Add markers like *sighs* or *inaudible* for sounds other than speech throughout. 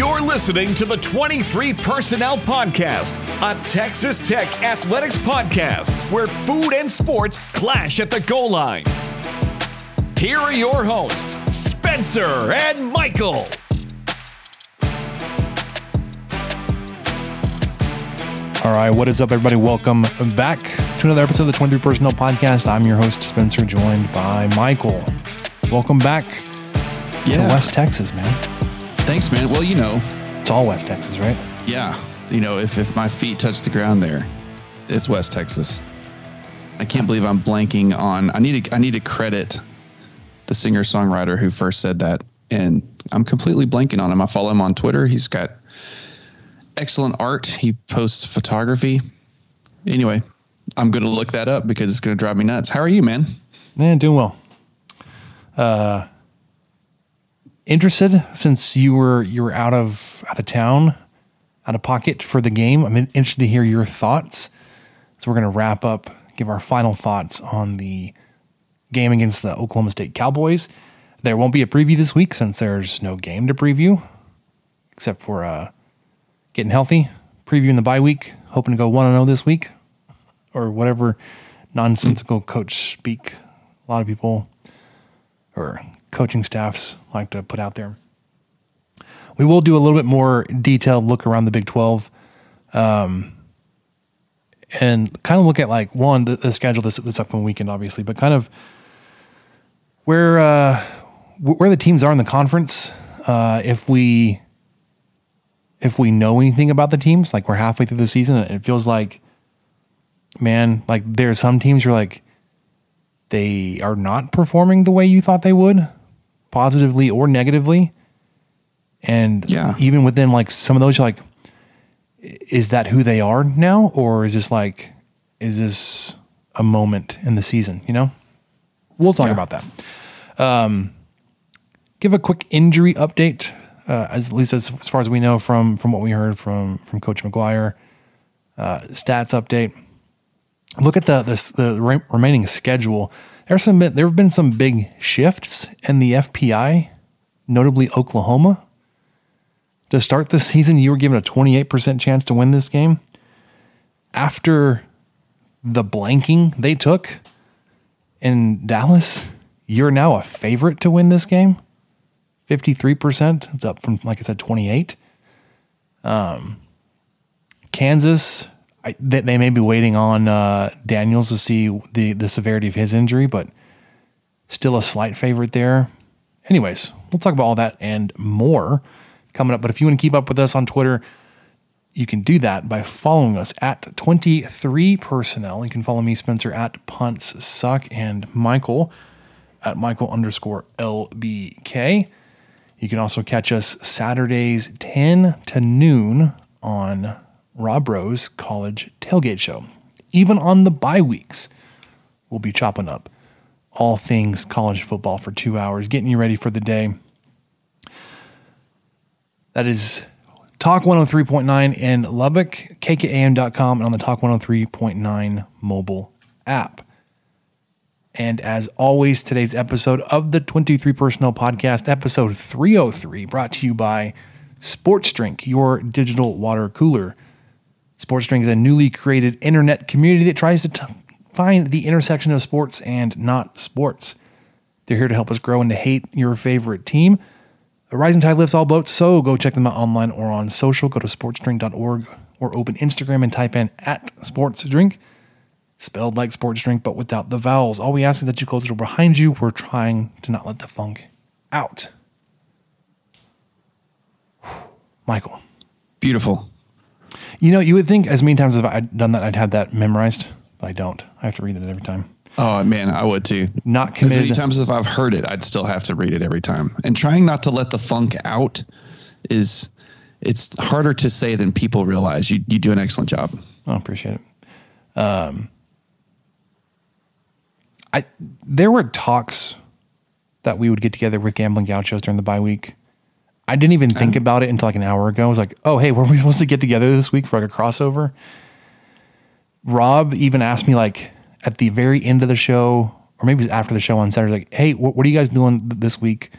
You're listening to the 23 Personnel Podcast, a Texas Tech athletics podcast where food and sports clash at the goal line. Here are your hosts, Spencer and Michael. All right, what is up, everybody? Welcome back to another episode of the 23 Personnel Podcast. I'm your host, Spencer, joined by Michael. Welcome back to West Texas, man. Thanks, man. Well, you know, It's all West Texas, right? yeah, you know, if, if my feet touch the ground there, it's West Texas. I can't believe I'm blanking on. I need to. I need to credit the singer songwriter who first said that, and I'm completely blanking on him. I follow him on Twitter. He's got excellent art. He posts photography. Anyway, I'm going to look that up because it's going to drive me nuts. How are you, man? Man, doing well. Uh, interested since you were you were out of out of town, out of pocket for the game. I'm interested to hear your thoughts. So we're gonna wrap up, give our final thoughts on the game against the Oklahoma State Cowboys. There won't be a preview this week since there's no game to preview, except for uh, getting healthy, previewing the bye week, hoping to go one zero this week, or whatever nonsensical coach speak. A lot of people or coaching staffs like to put out there. We will do a little bit more detailed look around the Big 12 um, and kind of look at like one, the, the schedule this, this upcoming weekend, obviously, but kind of where, uh, where the teams are in the conference. Uh, if we, if we know anything about the teams, like we're halfway through the season, it feels like, man, like there are some teams you're like, they are not performing the way you thought they would, positively or negatively. And Yeah. even within like some of those, you're like, is that who they are now? Or is this like, is this a moment in the season? You know? We'll talk Yeah. about that. Um, give a quick injury update, uh, as at least as, as far as we know from from what we heard from from Coach McGuire. Uh, stats update look at the the, the re- remaining schedule. There's some there have been some big shifts in the FPI, notably Oklahoma. To start the season, you were given a 28% chance to win this game. After the blanking they took in Dallas, you're now a favorite to win this game. 53%. It's up from, like I said, 28. Um, Kansas, I, they, they may be waiting on uh, Daniels to see the the severity of his injury, but still a slight favorite there. Anyways, we'll talk about all that and more coming up. But if you want to keep up with us on Twitter, you can do that by following us at 23 personnel. You can follow me, Spencer, at punts suck, and Michael at Michael underscore LBK. You can also catch us Saturdays 10 to noon on Rob Rose College Tailgate Show. Even on the bye weeks, we'll be chopping up all things college football for two hours, getting you ready for the day. That is Talk 103.9 in Lubbock, kkam.com, and on the Talk 103.9 mobile app. And as always, today's episode of the 23 Personnel Podcast, episode 303, brought to you by Sports Drink, your digital water cooler. Sports Drink is a newly created internet community that tries to t- find the intersection of sports and not sports. They're here to help us grow and to hate your favorite team. A rising tide lifts all boats, so go check them out online or on social. Go to sportsdrink.org or open Instagram and type in at sportsdrink spelled like sports drink, but without the vowels. All we ask is that you close the door behind you. We're trying to not let the funk out. Michael, Beautiful. You know, you would think as many times as I'd done that, I'd have that memorized, but I don't. I have to read it every time. Oh man, I would too. Not committed. As many times as I've heard it, I'd still have to read it every time. And trying not to let the funk out is it's harder to say than people realize. You you do an excellent job. I appreciate it. Um, I there were talks that we would get together with gambling gauchos during the bye week. I didn't even think about it until like an hour ago. I was like, "Oh, hey, were we supposed to get together this week for like a crossover?" Rob even asked me like at the very end of the show, or maybe it was after the show on Saturday, like, "Hey, what, what are you guys doing th- this week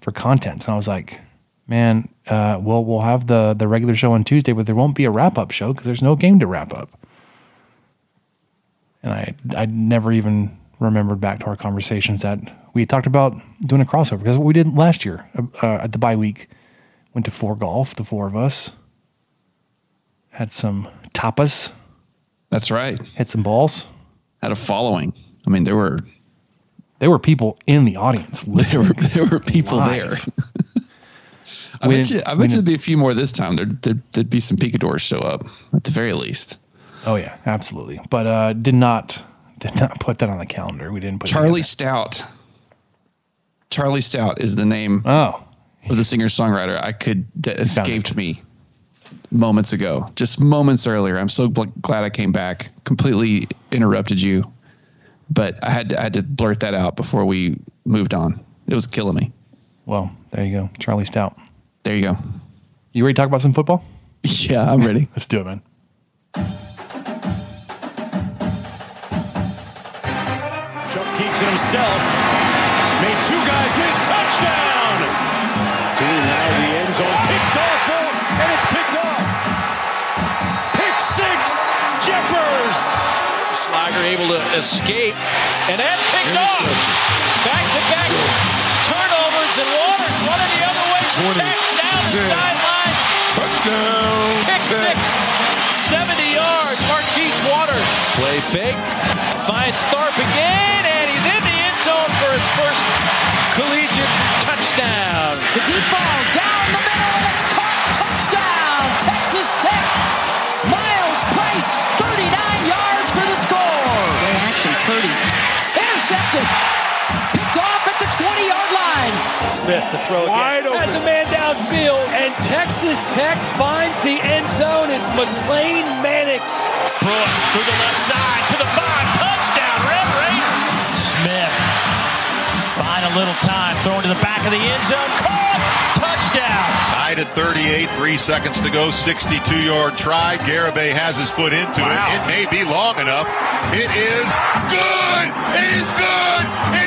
for content?" And I was like, "Man, uh, well, we'll have the the regular show on Tuesday, but there won't be a wrap up show because there's no game to wrap up." And I I never even remembered back to our conversations that we talked about doing a crossover because what we did last year uh, at the bye week went to four golf, the four of us had some tapas, That's right. hit some balls. Had a following. I mean, there were There were people in the audience *laughs* there were there were people Live. there. *laughs* I We bet you, I bet there'd be a few more this time. There'd, there'd, there'd be some picadors show up at the very least. oh yeah, absolutely. But uh, did not did not put that on the calendar. We didn't put Charlie. Stout. Charlie Stout is the name Oh, of the singer songwriter. I could that escaped me moments ago, just moments earlier. I'm so bl- glad I came back. Completely interrupted you, but I had to, I had to blurt that out before we moved on. It was killing me. well, there you go, Charlie Stout. There you go. You ready to talk about some football? *laughs* Yeah, I'm ready. *laughs* Let's do it, man. Keeps it himself. Made two guys miss. Touchdown! To now the end zone. Picked off, and it's picked off. Pick six. Jeffers. Slager able to escape, and then picked off. Back to back turnovers, and Waters running the other way. 20, back down the 10. sideline. Touchdown. Pick 10. six. 70 yards. Marquise Waters. Play fake. Finds Tharp again, zone for his first collegiate touchdown. The deep ball down the middle, and it's caught. Touchdown, Texas Tech. Myles Price, 39 yards for the score. Great action, Purdy. Intercepted. Picked off at the 20-yard line. Smith to throw Wide again. open. Has a man downfield, and Texas Tech finds the end zone. It's McLane Mannix. Brooks through the left side to the time, throwing to the back of the end zone. Caught. Touchdown. Tied at 38, three seconds to go, 62-yard try. Garibay has his foot into Wow. it. It may be long enough. It is good. It is good. It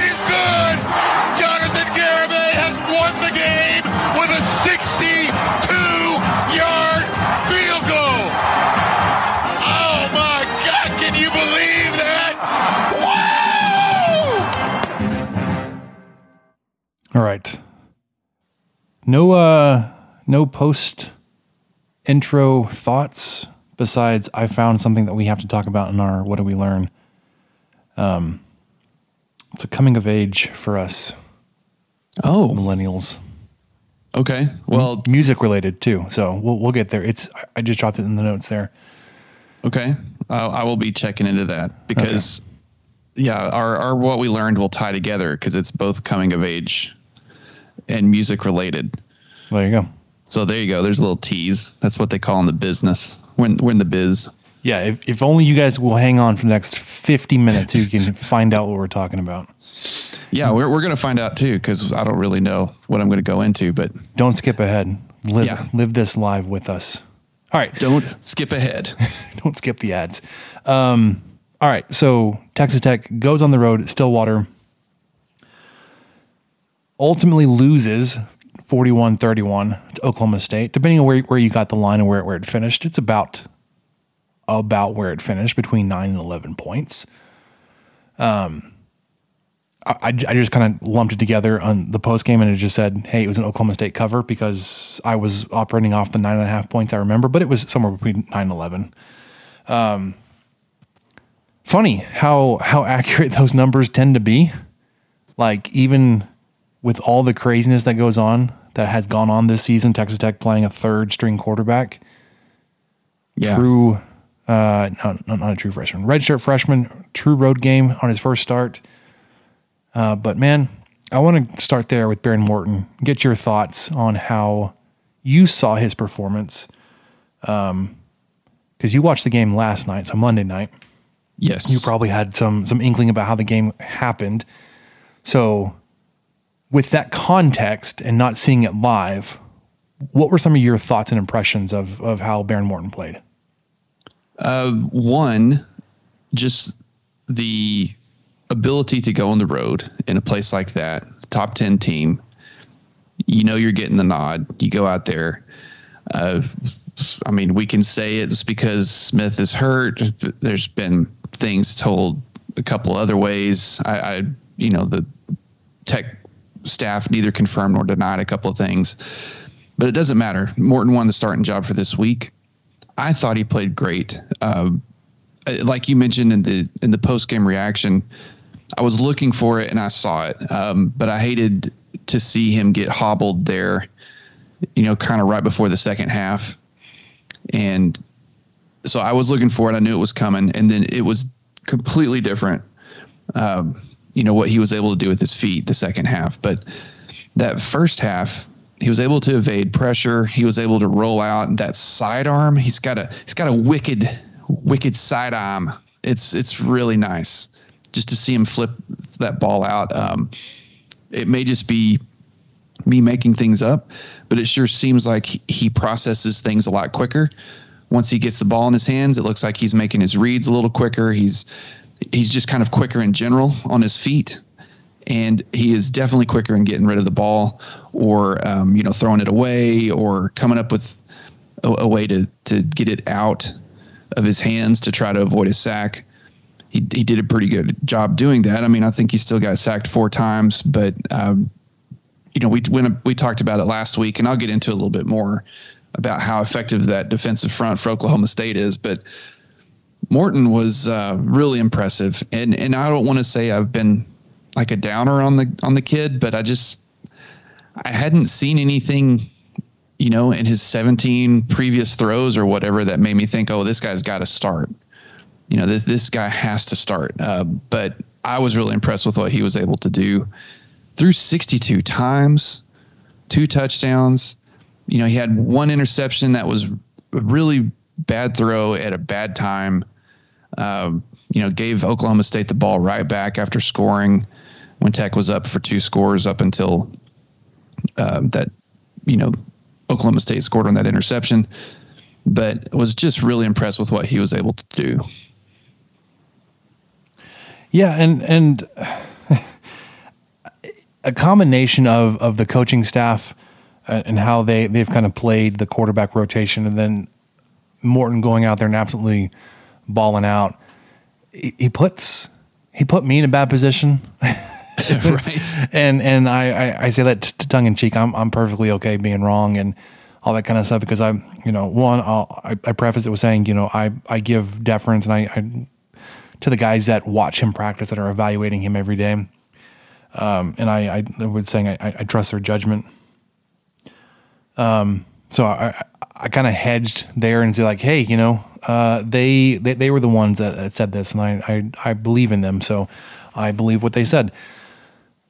All right. No uh no post intro thoughts besides I found something that we have to talk about in our what do we learn? Um it's a coming of age for us Oh, millennials. okay. Well, Music related too. So we'll we'll get there. It's I- just dropped it in the notes there. Okay, I, I will be checking into that because, yeah, our, our what we learned will tie together because it's both coming of age and music related. There you go. So there you go. There's a little tease. That's what they call in the business. We're in, we're in the biz. Yeah, if, if only you guys will hang on for the next 50 minutes you can *laughs* find out what we're talking about. Yeah, we're, we're gonna find out too because I don't really know what I'm gonna go into, but Don't skip ahead. Live Yeah. live this live with us. All right. don't skip ahead. *laughs* don't skip the ads. Um, all right, so Texas Tech goes on the road Stillwater, ultimately loses 41 31 to Oklahoma State. Depending on where, where you got the line and where, where it finished, it's about about where it finished between 9 and 11 points. Um, I, I just kind of lumped it together on the post game and it just said, hey, it was an Oklahoma State cover because I was operating off the nine and a half points I remember, but it was somewhere between 9 and 11 Um, funny how how accurate *laughs* those numbers tend to be. Like even with all the craziness that goes on that has gone on this season, Texas Tech playing a third string quarterback Yeah. through Uh, no, no, not a true freshman. Redshirt freshman, true road game on his first start. Uh, but man, I want to start there with Behren Morton. Get your thoughts on how you saw his performance. Um, because you watched the game last night, so Monday night. Yes. You probably had some some inkling about how the game happened. So, with that context and not seeing it live, what were some of your thoughts and impressions of of how Behren Morton played? Uh, one, just the ability to go on the road in a place like that, top 10 team, you know you're getting the nod. You go out there. Uh, I mean, we can say it's because Smith is hurt. There's been things told a couple other ways. I, I you know, the tech staff neither confirmed nor denied a couple of things, but it doesn't matter. Morton won the starting job for this week. I thought he played great. Um, like you mentioned in the in the post game reaction, I was looking for it and I saw it, um, but I hated to see him get hobbled there. You know, kind of right before the second half, and so I was looking for it. I knew it was coming, and then it was completely different. Um, you know what he was able to do with his feet the second half, but that first half, he was able to evade pressure. He was able to roll out that sidearm. He's got a he's got a wicked wicked side arm. It's it's really nice just to see him flip that ball out. Um, it may just be me making things up, but it sure seems like he processes things a lot quicker. Once he gets the ball in his hands, it looks like he's making his reads a little quicker. He's he's just kind of quicker in general on his feet and he is definitely quicker in getting rid of the ball or um, you know throwing it away or coming up with a, a, way to to get it out of his hands to try to avoid a sack. He he did a pretty good job doing that. I mean, I think he still got sacked four times, but um, you know we when we talked about it last week, and I'll get into a little bit more about how effective that defensive front for Oklahoma State is, but. Morton was uh, really impressive, and and I don't want to say I've been like a downer on the on the kid, but I just I hadn't seen anything, you know, in his 17 previous throws or whatever that made me think, oh, this guy's got to start. You know, this this guy has to start. Uh, but I was really impressed with what he was able to do through 62 times, two touchdowns. You know, he had one interception that was a really bad throw at a bad time. Um, you know, gave Oklahoma State the ball right back after scoring when Tech was up for two scores up until uh, that, you know, Oklahoma State scored on that interception. But was just really impressed with what he was able to do. Yeah, and and *sighs* a combination of of the coaching staff uh, and how they they've kind of played the quarterback rotation, and then Morton going out there and absolutely balling out. He, he puts he put me in a bad position. *laughs* right. And and I, I, I say that t- tongue in cheek. I'm I'm perfectly okay being wrong and all that kind of stuff because I'm you know one I'll, I I preface it with saying you know I I give deference and I, I to the guys that watch him practice that are evaluating him every day. Um, and I, I was saying I, I trust their judgment. Um, so I, I kind of hedged there and say like, hey, you know, uh, they, they they were the ones that, said this, and I, I I believe in them, so I believe what they said.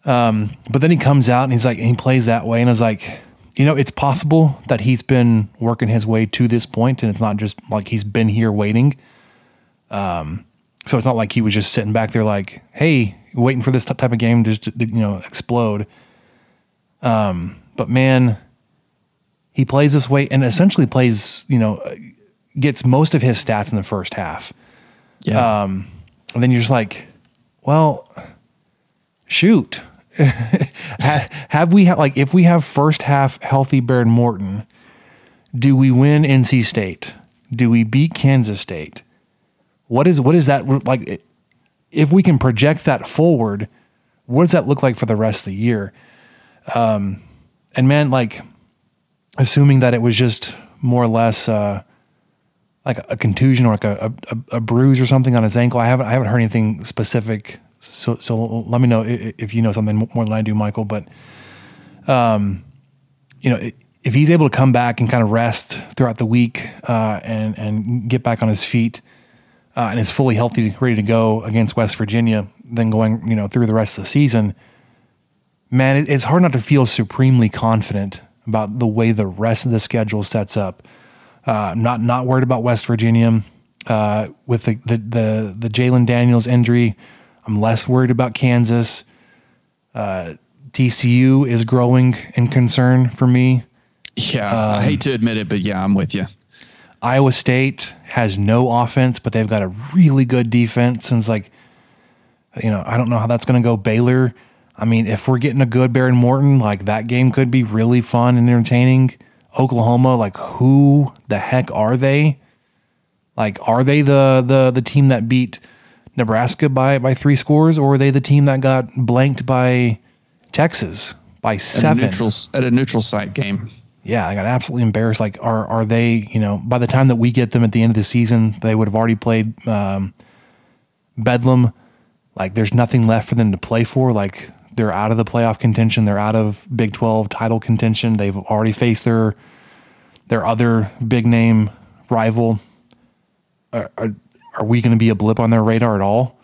Um, but then he comes out and he's like, and he plays that way, and I was like, you know, it's possible that he's been working his way to this point, and it's not just like he's been here waiting. Um, so it's not like he was just sitting back there like, hey, waiting for this type of game to, to you know explode. Um, but man, he plays this way and essentially plays, you know, gets most of his stats in the first half. Yeah. Um, and then you're just like, well, shoot. *laughs* have we ha- like if we have first half healthy Behren Morton, do we win NC State? Do we beat Kansas State? What is what is that like? If we can project that forward, what does that look like for the rest of the year? Um, and man, like, assuming that it was just more or less uh, like a contusion or like a, a, a, bruise or something on his ankle. I haven't I haven't heard anything specific. So so let me know if you know something more than I do, Michael. But um, you know, if he's able to come back and kind of rest throughout the week uh, and and get back on his feet, uh, and is fully healthy, ready to go against West Virginia, then going you know through the rest of the season, man, it's hard not to feel supremely confident about the way the rest of the schedule sets up. Uh, not not worried about West Virginia uh, with the the the, the Jalon Daniels injury. I'm less worried about Kansas. Uh, TCU is growing in concern for me. Yeah, um, I hate to admit it, but yeah, I'm with you. Iowa State has no offense, but they've got a really good defense. And it's like, you know, I don't know how that's going to go. Baylor, I mean, if we're getting a good Behren Morton, like that game could be really fun and entertaining. Oklahoma, like who the heck are they? Like, are they the the the team that beat Nebraska by by three scores, or are they the team that got blanked by Texas by seven at a neutral, at a neutral site game? Yeah, I got absolutely embarrassed. Like, are are they? You know, by the time that we get them at the end of the season, they would have already played um, Bedlam. Like, there's nothing left for them to play for. Like, they're out of the playoff contention. They're out of Big Twelve title contention. They've already faced their their other big name rival are, are, are we going to be a blip on their radar at all?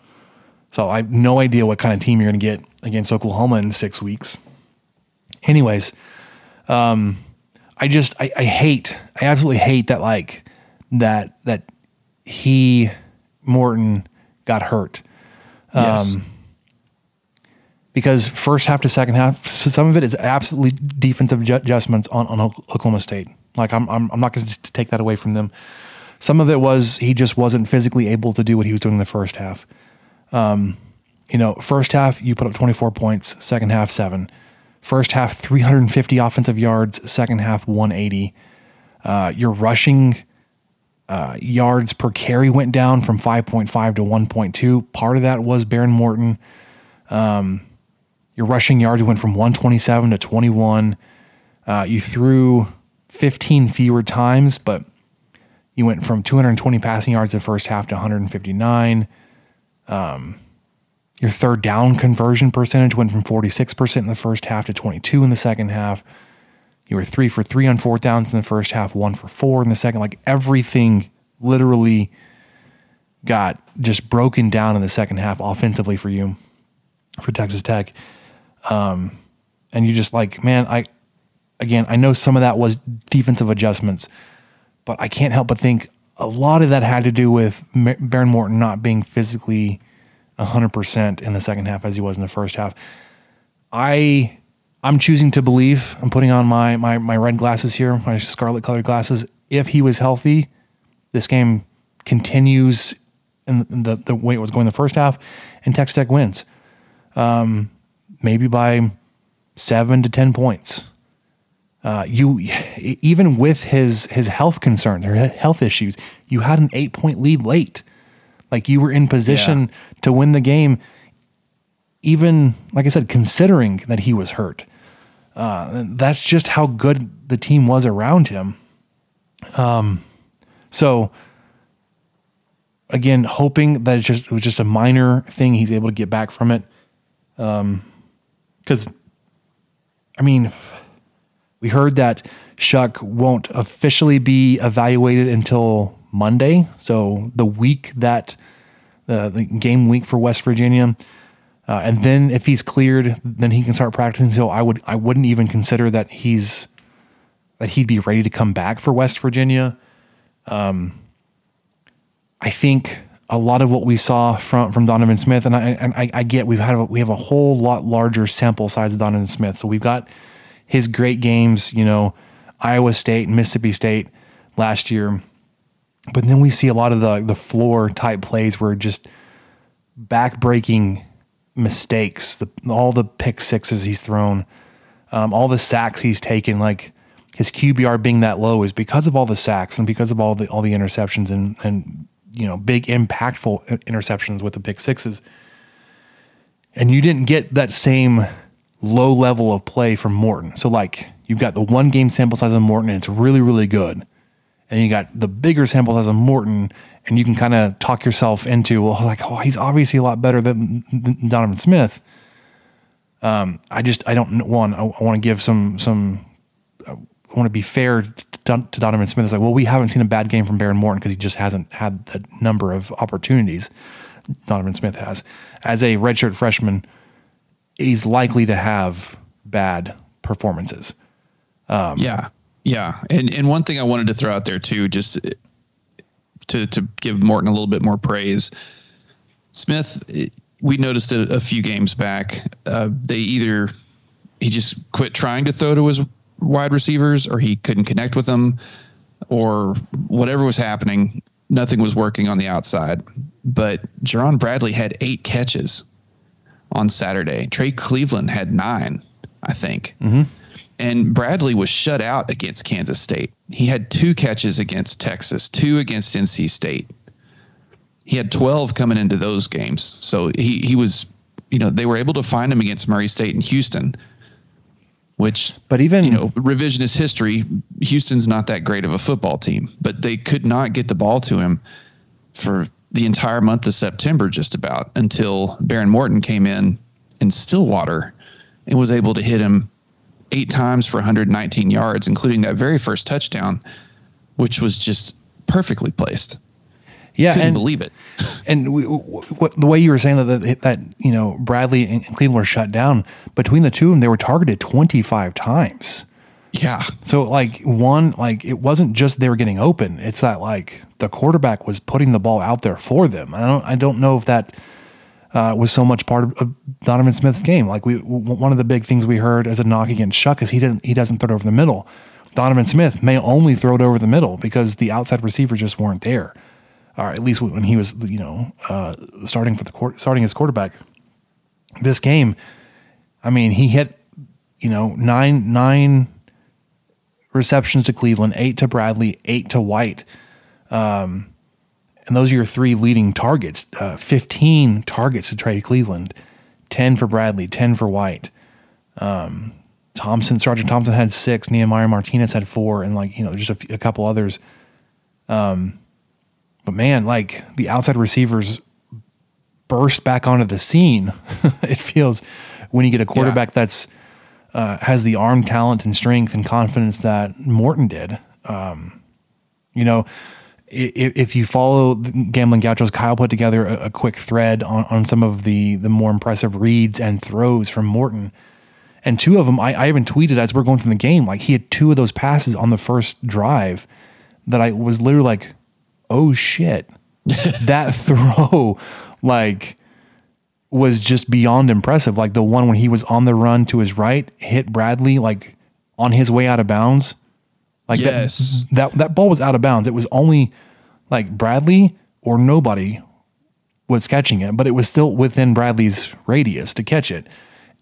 So I have no idea what kind of team you're going to get against Oklahoma in six weeks. Anyways, um, I just I, I hate I absolutely hate that like that that he Morton got hurt. Um, yes. Because first half to second half, some of it is absolutely defensive adjustments on, on Oklahoma State. Like I'm I'm, I'm not going to take that away from them. Some of it was he just wasn't physically able to do what he was doing in the first half. Um, you know, first half you put up 24 points, second half seven. First half 350 offensive yards, second half 180. Uh, your rushing uh, yards per carry went down from 5.5 to 1.2. Part of that was Behren Morton. Um, your rushing yards went from 127 to 21. Uh, you threw 15 fewer times, but you went from 220 passing yards in the first half to 159. Um, your third down conversion percentage went from 46% in the first half to 22 in the second half. You were three for three on fourth downs in the first half, one for four in the second. Like everything literally got just broken down in the second half offensively for you, for Texas Tech. Um, and you just like, man, I, again, I know some of that was defensive adjustments but I can't help but think a lot of that had to do with Behren Morton not being physically 100% in the second half as he was in the first half. I I'm choosing to believe. I'm putting on my my my red glasses here, my scarlet colored glasses. If he was healthy, this game continues in the the way it was going the first half, and Texas Tech wins, um, maybe by seven to ten points uh, you even with his his health concerns or health issues, you had an eight point lead late. Like you were in position yeah. to win the game, even like I said, considering that he was hurt. Uh, that's just how good the team was around him. Um, so again, hoping that it's just, it was just a minor thing. He's able to get back from it. Um, because I mean, we heard that Shough won't officially be evaluated until Monday. So the week that the, the game week for West Virginia. Uh, and then if he's cleared, then he can start practicing. So I would I wouldn't even consider that he's that he'd be ready to come back for West Virginia. Um, I think a lot of what we saw from from Donovan Smith, and I and I, I get we've had a, we have a whole lot larger sample size of Donovan Smith. So we've got his great games, you know, Iowa State, Mississippi State last year. But then we see a lot of the the floor type plays where just backbreaking mistakes, the, all the pick sixes he's thrown, um, all the sacks he's taken, like his QBR being that low is because of all the sacks and because of all the all the interceptions and and you know big impactful interceptions with the pick sixes. And you didn't get that same low level of play from Morton. So like you've got the one game sample size of Morton and it's really, really good. And you got the bigger sample size of Morton and you can kind of talk yourself into, well, like, oh, he's obviously a lot better than, than Donovan Smith. Um, I just, I don't want, I, I want to give some, some, want to be fair to Donovan Smith, it's like, well, we haven't seen a bad game from Behren Morton because he just hasn't had the number of opportunities Donovan Smith has. As a redshirt freshman, he's likely to have bad performances. Um, yeah, yeah, and and one thing I wanted to throw out there too, just to to give Morton a little bit more praise. Smith, we noticed it a few games back. Uh, they either he just quit trying to throw to his wide receivers, or he couldn't connect with them, or whatever was happening. Nothing was working on the outside. But Jerand Bradley had eight catches on Saturday. Trey Cleveland had nine, I think. Mm-hmm. And Bradley was shut out against Kansas State. He had two catches against Texas, two against NC State. He had 12 coming into those games. So he, he was, you know, they were able to find him against Murray State and Houston, which, but even, you know, revisionist history, Houston's not that great of a football team, but they could not get the ball to him for the entire month of September, just about until Behren Morton came in in Stillwater and was able to hit him eight times for 119 yards, including that very first touchdown, which was just perfectly placed. Yeah, Couldn't and believe it. *laughs* and we, what, the way you were saying that, that that you know Bradley and Cleveland were shut down between the two of them, they were targeted 25 times. Yeah. So like one, like it wasn't just they were getting open. It's that like the quarterback was putting the ball out there for them. I don't, I don't know if that uh, was so much part of, of, Donovan Smith's game. Like we, w- one of the big things we heard as a knock against Shough is he didn't, he doesn't throw it over the middle. Donovan Smith may only throw it over the middle because the outside receivers just weren't there, or at least when he was, you know, uh, starting for the court, starting as quarterback. This game, I mean, he hit, you know, nine nine receptions to Cleveland, eight to Bradley, eight to White. Um, and those are your three leading targets. Uh, 15 targets to Trey Cleveland, 10 for Bradley, 10 for White. Um, Thompson, Sergeant Thompson had six, Nehemiah Martinez had four, and like, you know, just a, a couple others. Um, but man, like the outside receivers burst back onto the scene. *laughs* it feels when you get a quarterback yeah. that's uh, has the arm talent and strength and confidence that Morton did. Um, you know, if, if, you follow Gambling Gauchos, Kyle put together a, a, quick thread on, on some of the the more impressive reads and throws from Morton. And two of them, I, I even tweeted as we're going through the game, like he had two of those passes on the first drive that I was literally like, oh shit, that *laughs* throw, like was just beyond impressive. Like the one when he was on the run to his right, hit Bradley like on his way out of bounds. Like yes. that, that that ball was out of bounds. It was only like Bradley or nobody was catching it, but it was still within Bradley's radius to catch it.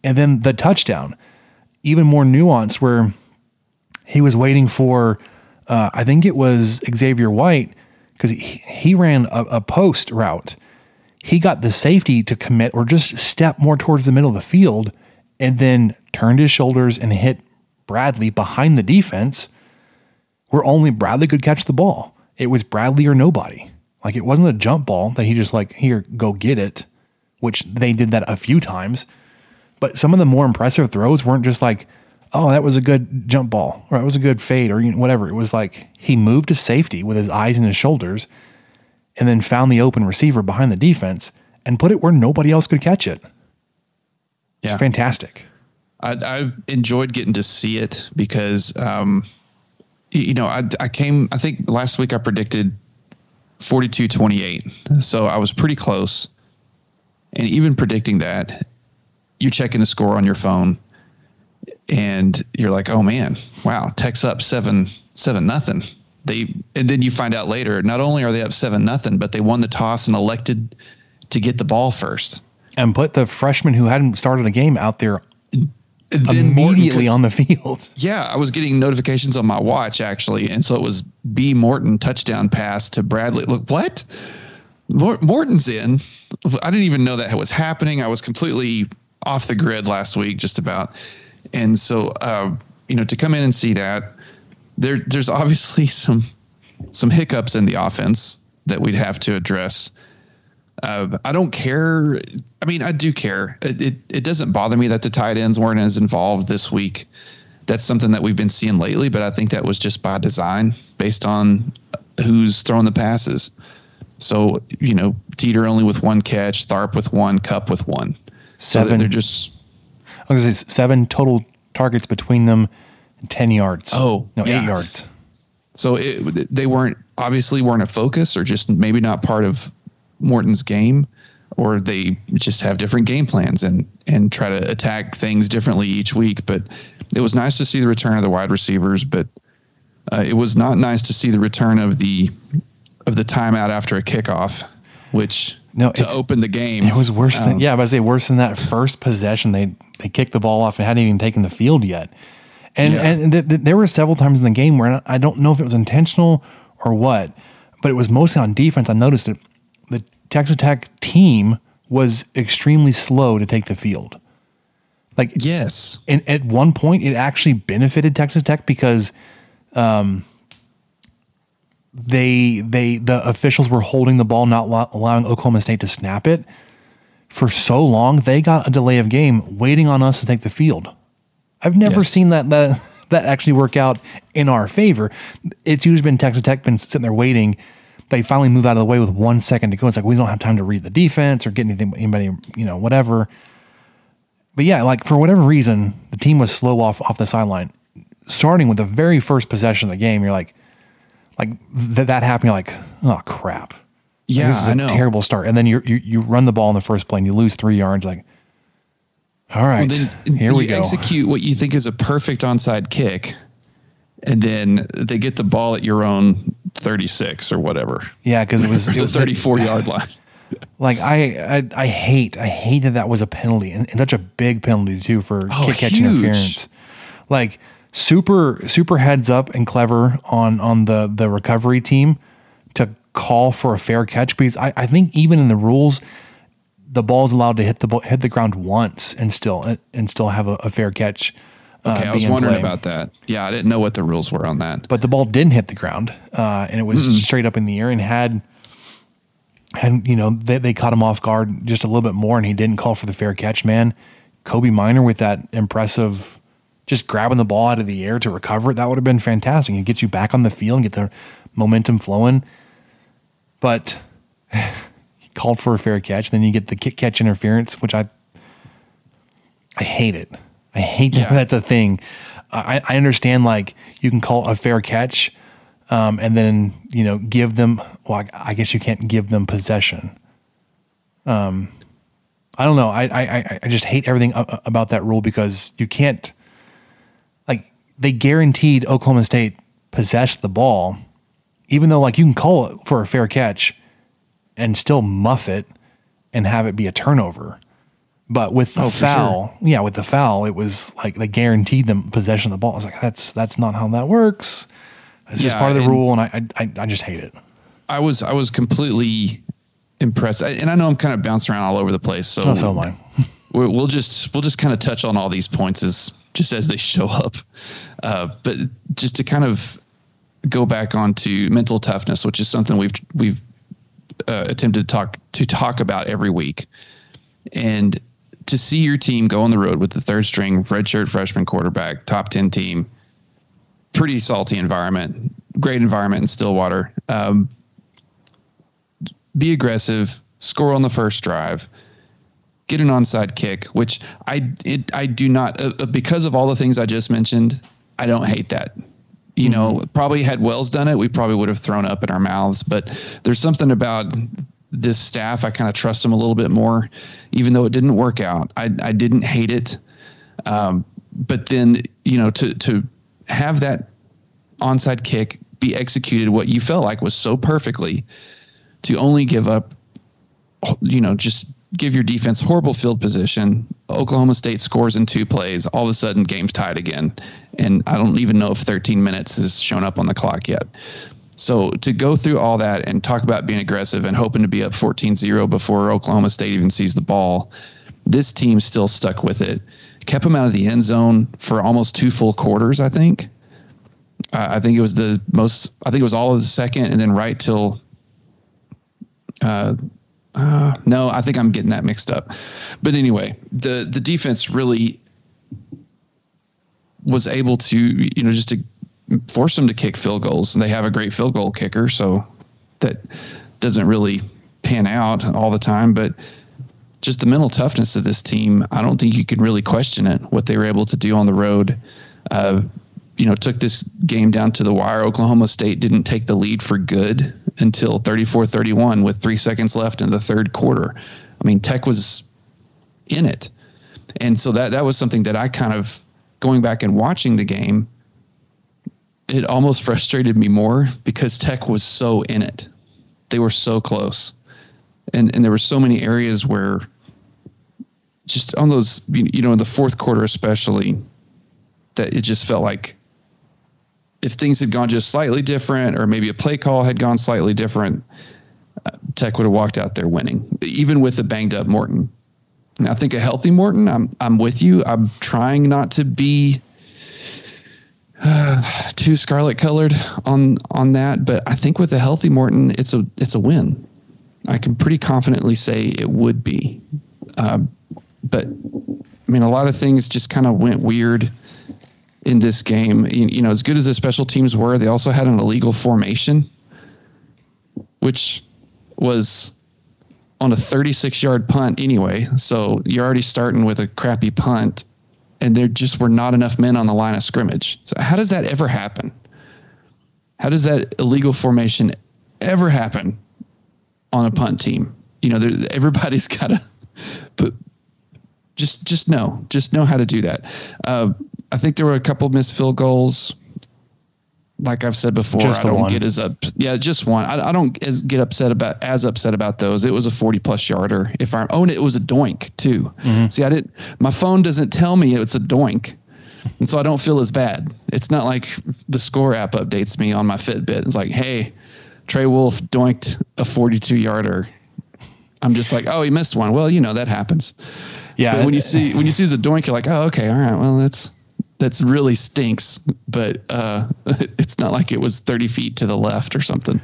And then the touchdown, even more nuance where he was waiting for uh, I think it was Xavier White because he, he ran a, a post route he got the safety to commit or just step more towards the middle of the field and then turned his shoulders and hit Bradley behind the defense where only Bradley could catch the ball. It was Bradley or nobody. Like it wasn't a jump ball that he just like, here, go get it, which they did that a few times. But some of the more impressive throws weren't just like, oh, that was a good jump ball or that was a good fade or you know, whatever. It was like he moved to safety with his eyes and his shoulders and then found the open receiver behind the defense and put it where nobody else could catch it. Yeah. It's fantastic. I, I enjoyed getting to see it because, um, you know, I, I came, I think last week I predicted 42 28. So I was pretty close. And even predicting that, you're checking the score on your phone and you're like, oh man, wow, Tech's up seven, seven, nothing. They and then you find out later not only are they up seven nothing but they won the toss and elected to get the ball first. And put the freshman who hadn't started a game out there immediately Morton, on the field. *laughs* Yeah i was getting notifications on my watch actually and so it was b. Morton touchdown pass to bradley. Look what? Morton's in. I didn't even know that was happening. I was completely off the grid last week just about and so uh, you know to come in and see that there there's obviously *laughs* some some hiccups in the offense that we'd have to address. Uh, I don't care. I mean, I do care. It, it, it doesn't bother me that the tight ends weren't as involved this week that's something that we've been seeing lately, but I think that was just by design based on who's throwing the passes. So, you know, Teeter only with one catch, Tharp with one, Cupp with one. Seven. So they're just I was gonna say seven total targets between them, ten yards. Oh, no, yeah. eight yards. so it, they weren't obviously weren't a focus or just maybe not part of Morton's game or they just have different game plans and and try to attack things differently each week but it was nice to see the return of the wide receivers but uh, it was not nice to see the return of the of the timeout after a kickoff which No, to open the game It was worse than um, yeah, but I say worse than that first possession. They they kicked the ball off and hadn't even taken the field yet. And Yeah. and th- th- there were several times in the game where I don't know if it was intentional or what, but it was mostly on defense. I noticed it. The Texas Tech team was extremely slow to take the field. Like yes and at one point it actually benefited Texas Tech because um, they they the officials were holding the ball, not allow- allowing Oklahoma State to snap it for so long. They got a delay of game, waiting on us to take the field. I've never Yes. seen that that *laughs* that actually work out in our favor. It's usually been Texas Tech been sitting there waiting. They finally move out of the way with one second to go. It's like we don't have time to read the defense or get anything, anybody, you know, whatever. But yeah, like for whatever reason, the team was slow off off the sideline. Starting with the very first possession of the game, you're like, like th- that happened. You're like, oh crap. Like, yeah this is a I know terrible start. And then you you you run the ball in the first play and you lose three yards. Like, all right, Well, then here we you go. Execute what you think is a perfect onside kick, and then they get the ball at your own 36 or whatever, yeah, because it was *laughs* the was- 34 yard line. *laughs* Like I, I I hate I hate that that was a penalty and, and such a big penalty too for Oh, kick catch interference. Like super super heads up and clever on on the the recovery team to call for a fair catch because I, I think even in the rules the ball is allowed to hit the hit the ground once and still and still have a, a fair catch. uh, Okay, I was wondering play. about that. Yeah, I didn't know what the rules were on that. but the ball didn't hit the ground, uh, and it was straight up in the air and had, and you know they, they caught him off guard just a little bit more, and he didn't call for the fair catch. Man, Kobe Miner with that impressive, just grabbing the ball out of the air to recover it, that would have been fantastic. and get you back on the field and get the momentum flowing. But *laughs* he called for a fair catch, then you get the kick catch interference, which I I hate it. I hate that *laughs* that's a thing. I, I understand like you can call a fair catch, um, and then you know give them. Well, I, I guess you can't give them possession. Um, I don't know. I I- I just hate everything about that rule because you can't. They guaranteed Oklahoma State possessed the ball, even though like you can call it for a fair catch, and still muff it, and have it be a turnover. But with the Oh, foul, yeah, with the foul, it was like they guaranteed them possession of the ball. I was like, that's that's not how that works. It's just part of the rule, and I, I I just hate it. I was I was completely impressed, I- and I know I'm kind of bouncing around all over the place. So, Oh, so am I. *laughs* we- we'll just we'll just kind of touch on all these points as just as they show up. Uh, but just to kind of go back onto mental toughness, which is something we've we've uh, attempted to talk to talk about every week, and to see your team go on the road with the third string redshirt freshman quarterback, top ten team, pretty salty environment, great environment in Stillwater. Um, be aggressive, score on the first drive, get an onside kick, which I it, I do not uh, uh, because of all the things I just mentioned. I don't hate that. You know, probably had Wells done it, we probably would have thrown up in our mouths. But there's something about this staff. I kind of trust them a little bit more, even though it didn't work out. I I didn't hate it, um, but then you know to to have that onside kick be executed what you felt like was so perfectly to only give up you know just give your defense horrible field position oklahoma state scores in two plays all of a sudden game's tied again and i don't even know if 13 minutes has shown up on the clock yet so to go through all that and talk about being aggressive and hoping to be up 14-0 before oklahoma state even sees the ball this team still stuck with it kept them out of the end zone for almost two full quarters i think uh, I think it was the most. I think it was all of the second, and then right till. Uh, uh, no, I think I'm getting that mixed up. But anyway, the the defense really was able to, you know, just to force them to kick field goals. And they have a great field goal kicker, so that doesn't really pan out all the time. But just the mental toughness of this team, I don't think you could really question it. What they were able to do on the road, uh, you know, took this game down to the wire. Oklahoma State didn't take the lead for good until 34-31 with three seconds left in the third quarter. I mean, Tech was in it, and so that that was something that I kind of going back and watching the game. It almost *laughs* frustrated me more because Tech was so in it. They were so close, and and there were so many areas where just on those you know in the fourth quarter especially that it just felt like if things had gone just slightly different or maybe a play call had gone slightly different uh, tech would have walked out there winning even with a banged up morton. And i think a healthy morton i'm i'm with you. I'm trying not to be uh, *sighs* too scarlet colored on on that but i think with a healthy morton it's a it's a win. I can pretty confidently say it would be. Uh, but I mean, a lot of things just kind of went weird in this game. You, you, know, as good as the special teams were, they also had an illegal formation, which was on a 36 yard punt anyway. So you're already starting with a crappy punt, and there just were not enough men on the line of scrimmage. So, how does that ever happen? How does that illegal formation ever happen on a punt team? You know, everybody's *laughs* got to put just just know just know how to do that. Uh, I think there were a couple missed field goals. Like I've said before, I don't one. get as up. Yeah, just one. I, I don't as, get upset about as upset about those. It was a forty plus yarder. If I own it, it was a doink too. Mm-hmm. See, I didn't. My phone doesn't tell me it's a doink, and so I don't feel as bad. It's not like the score app updates me on my Fitbit. It's like, hey, Trey Wolff doinked a forty-two yarder. I'm just like, oh, he missed one. Well, you know that happens. Yeah. But when you see when you see the doink, you're like, oh, okay, all right. Well, that's that's really stinks. But uh, *laughs* it's not like it was 30 feet to the left or something.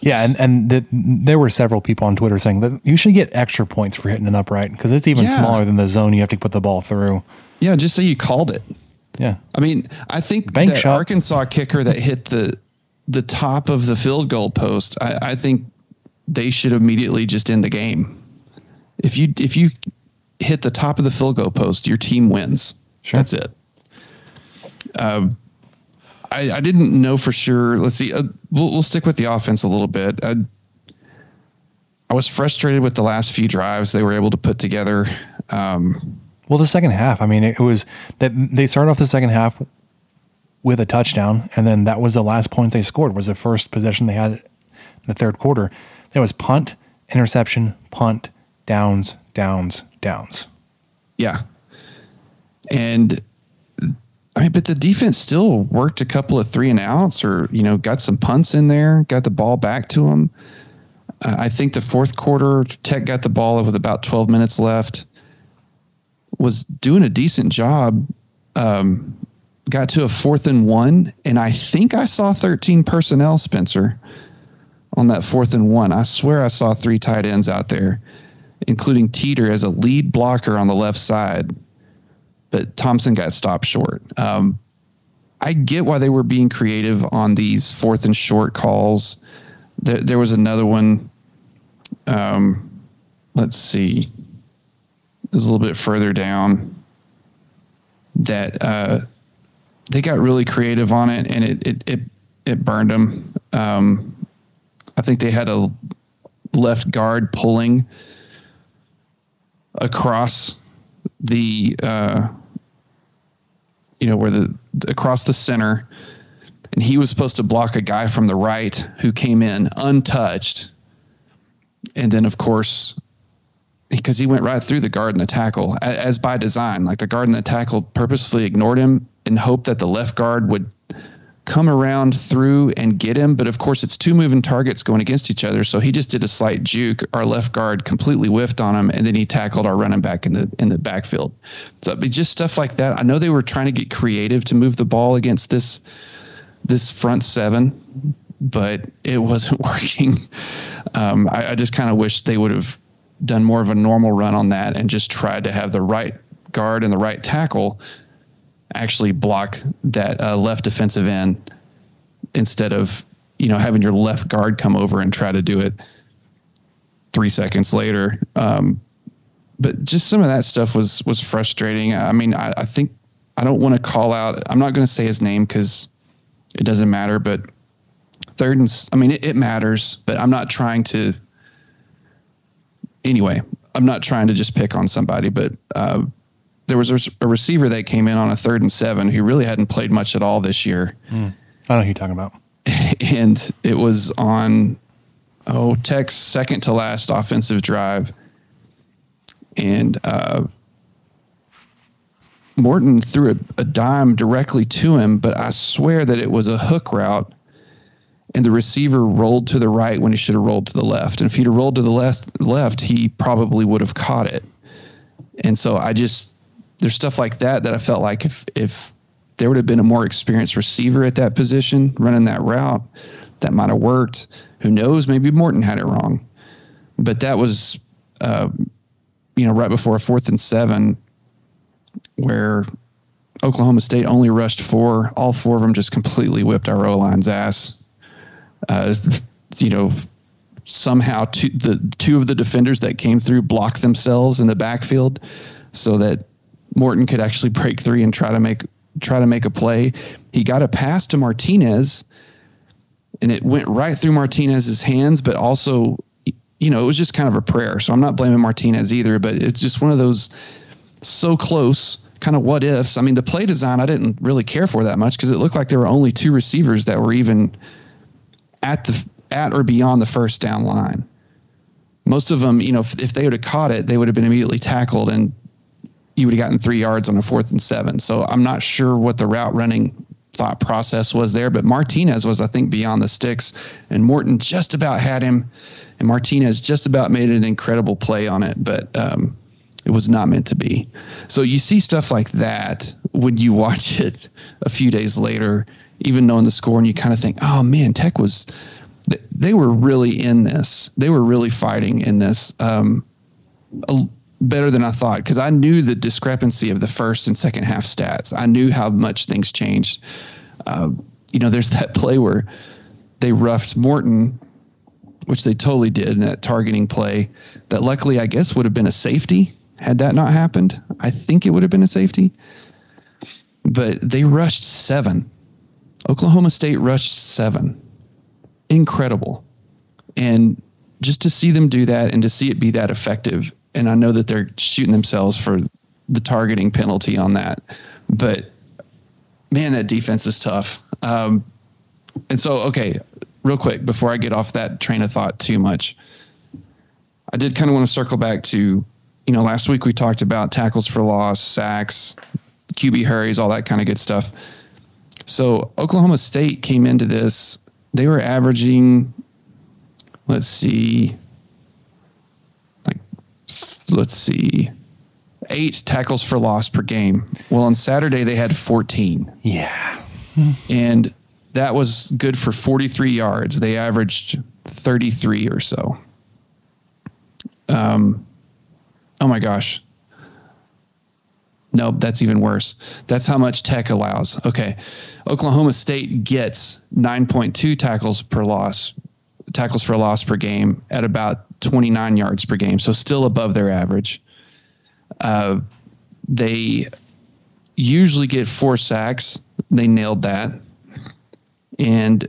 Yeah, and and the, there were several people on Twitter saying that you should get extra points for hitting an upright because it's even yeah. smaller than the zone you have to put the ball through. Yeah, just say you called it. Yeah. I mean, I think Bank the Arkansas kicker that hit the the top of the field goal post, I, I think they should immediately just end the game. If you if you hit the top of the field goal post, your team wins. Sure. That's it. Um, I, I didn't know for sure. Let's see. Uh, we'll, we'll stick with the offense a little bit. I, I was frustrated with the last few drives they were able to put together. Um, well, the second half. I mean, it, it was that they started off the second half with a touchdown, and then that was the last point they scored. Was the first possession they had in the third quarter. It was punt, interception, punt, downs, downs, downs. Yeah. And I mean, but the defense still worked a couple of three and outs or, you know, got some punts in there, got the ball back to them. Uh, I think the fourth quarter, Tech got the ball with about 12 minutes left, was doing a decent job. Um, got to a fourth and one, and I think I saw 13 personnel, Spencer, on that fourth and one. I swear I saw three tight ends out there including Teeter as a lead blocker on the left side, but Thompson got stopped short. Um, I get why they were being creative on these fourth and short calls. There, there was another one. Um, let's see. It was a little bit further down that uh, they got really creative on it, and it it it, it burned them. Um, I think they had a left guard pulling across the uh, you know where the across the center and he was supposed to block a guy from the right who came in untouched. And then of course because he went right through the guard and the tackle as by design like the guard and the tackle purposefully ignored him and hoped that the left guard would come around through and get him. But of course, it's two moving targets going against each other. So he just did a slight juke. Our left guard completely whiffed on him, and then he tackled our running back in the in the backfield. So just stuff like that. I know they were trying to get creative to move the ball against this this front seven, but it wasn't *laughs* working. Um, I, I just kind of wish they would have done more of a normal run on that and just tried to have the right guard and the right tackle actually block that uh, left defensive end instead of you know having your left guard come over and try to do it three seconds later. Um, but just some of that stuff was was frustrating. I mean, I, I think I don't want to call out. I'm not going to say his name because it doesn't matter. But third and I mean, it, it matters. But I'm not trying to. Anyway, I'm not trying to just pick on somebody, but uh, there was a, a, receiver that came in on a third and seven who really hadn't played much at all this year. Mm. I know who you're talking about. *laughs* And it was on oh Tech's second to last offensive drive, and uh, Morton threw a, a dime directly to him, but I swear that it was a hook route and the receiver rolled to the right when he should have rolled to the left. And if he'd have rolled to the left, left, he probably would have caught it. And so I just there's stuff like that that I felt like if if there would have been a more experienced receiver at that position running that route, that might have worked. Who knows? Maybe Morton had it wrong, but that was, uh, you know, right before a fourth and seven, where Oklahoma State only rushed four. All four of them just completely whipped our O line's ass uh, you know, somehow two, the two of the defenders that came through blocked themselves in the backfield so that Morton could actually break three and try to make try to make a play. He got a pass to Martinez and it went right through Martinez's hands, but also you know, it was just kind of a prayer. So I'm not blaming Martinez either, but it's just one of those so close kind of what ifs. I mean, the play design I didn't really care for that much because it looked like there were only two receivers that were even at the at or beyond the first down line. Most of them, you know, if, if they would have caught it, they would have been immediately tackled and you would have gotten three yards on a fourth and seven. So I'm not sure what the route running thought process was there, but Martinez was, I think, beyond the sticks, and Morton just about had him, and Martinez just about made an incredible play on it, but um, it was not meant to be. So you see stuff like that when you *laughs* watch it a few days later even knowing the score, and you kind of think, oh man, Tech was they were really in this. They were really fighting in this um, better than I thought because I knew the discrepancy of the first and second half stats. I knew how much things changed. Uh, you know, there's *laughs* that play where they roughed Morton, which they totally did in that targeting play. That luckily, I guess, would have been a safety had that not happened. I think it would have been a safety. But they rushed seven Oklahoma State rushed seven. Incredible. And just to see them do that and to see it be that effective, and I know that they're shooting themselves for the targeting penalty on that, but man, that defense is tough. Um, and so, okay, real quick before I get off that train of thought too much, I did kind of want to circle back to, you know, last week we talked about tackles for loss, sacks, QB hurries, all that kind of good stuff. So Oklahoma State came into this, they were averaging, let's see, let's see, eight tackles for loss per game. Well, on Saturday, they had 14. Yeah. and that was good for 43 yards. They averaged 33 or so. Um, oh my gosh. Nope, that's even worse. That's how much Tech allows. Okay. Oklahoma State gets 9.2 tackles per loss, tackles for loss per game at about 29 yards per game. So still above their average. Uh, they usually get four sacks. They nailed that. And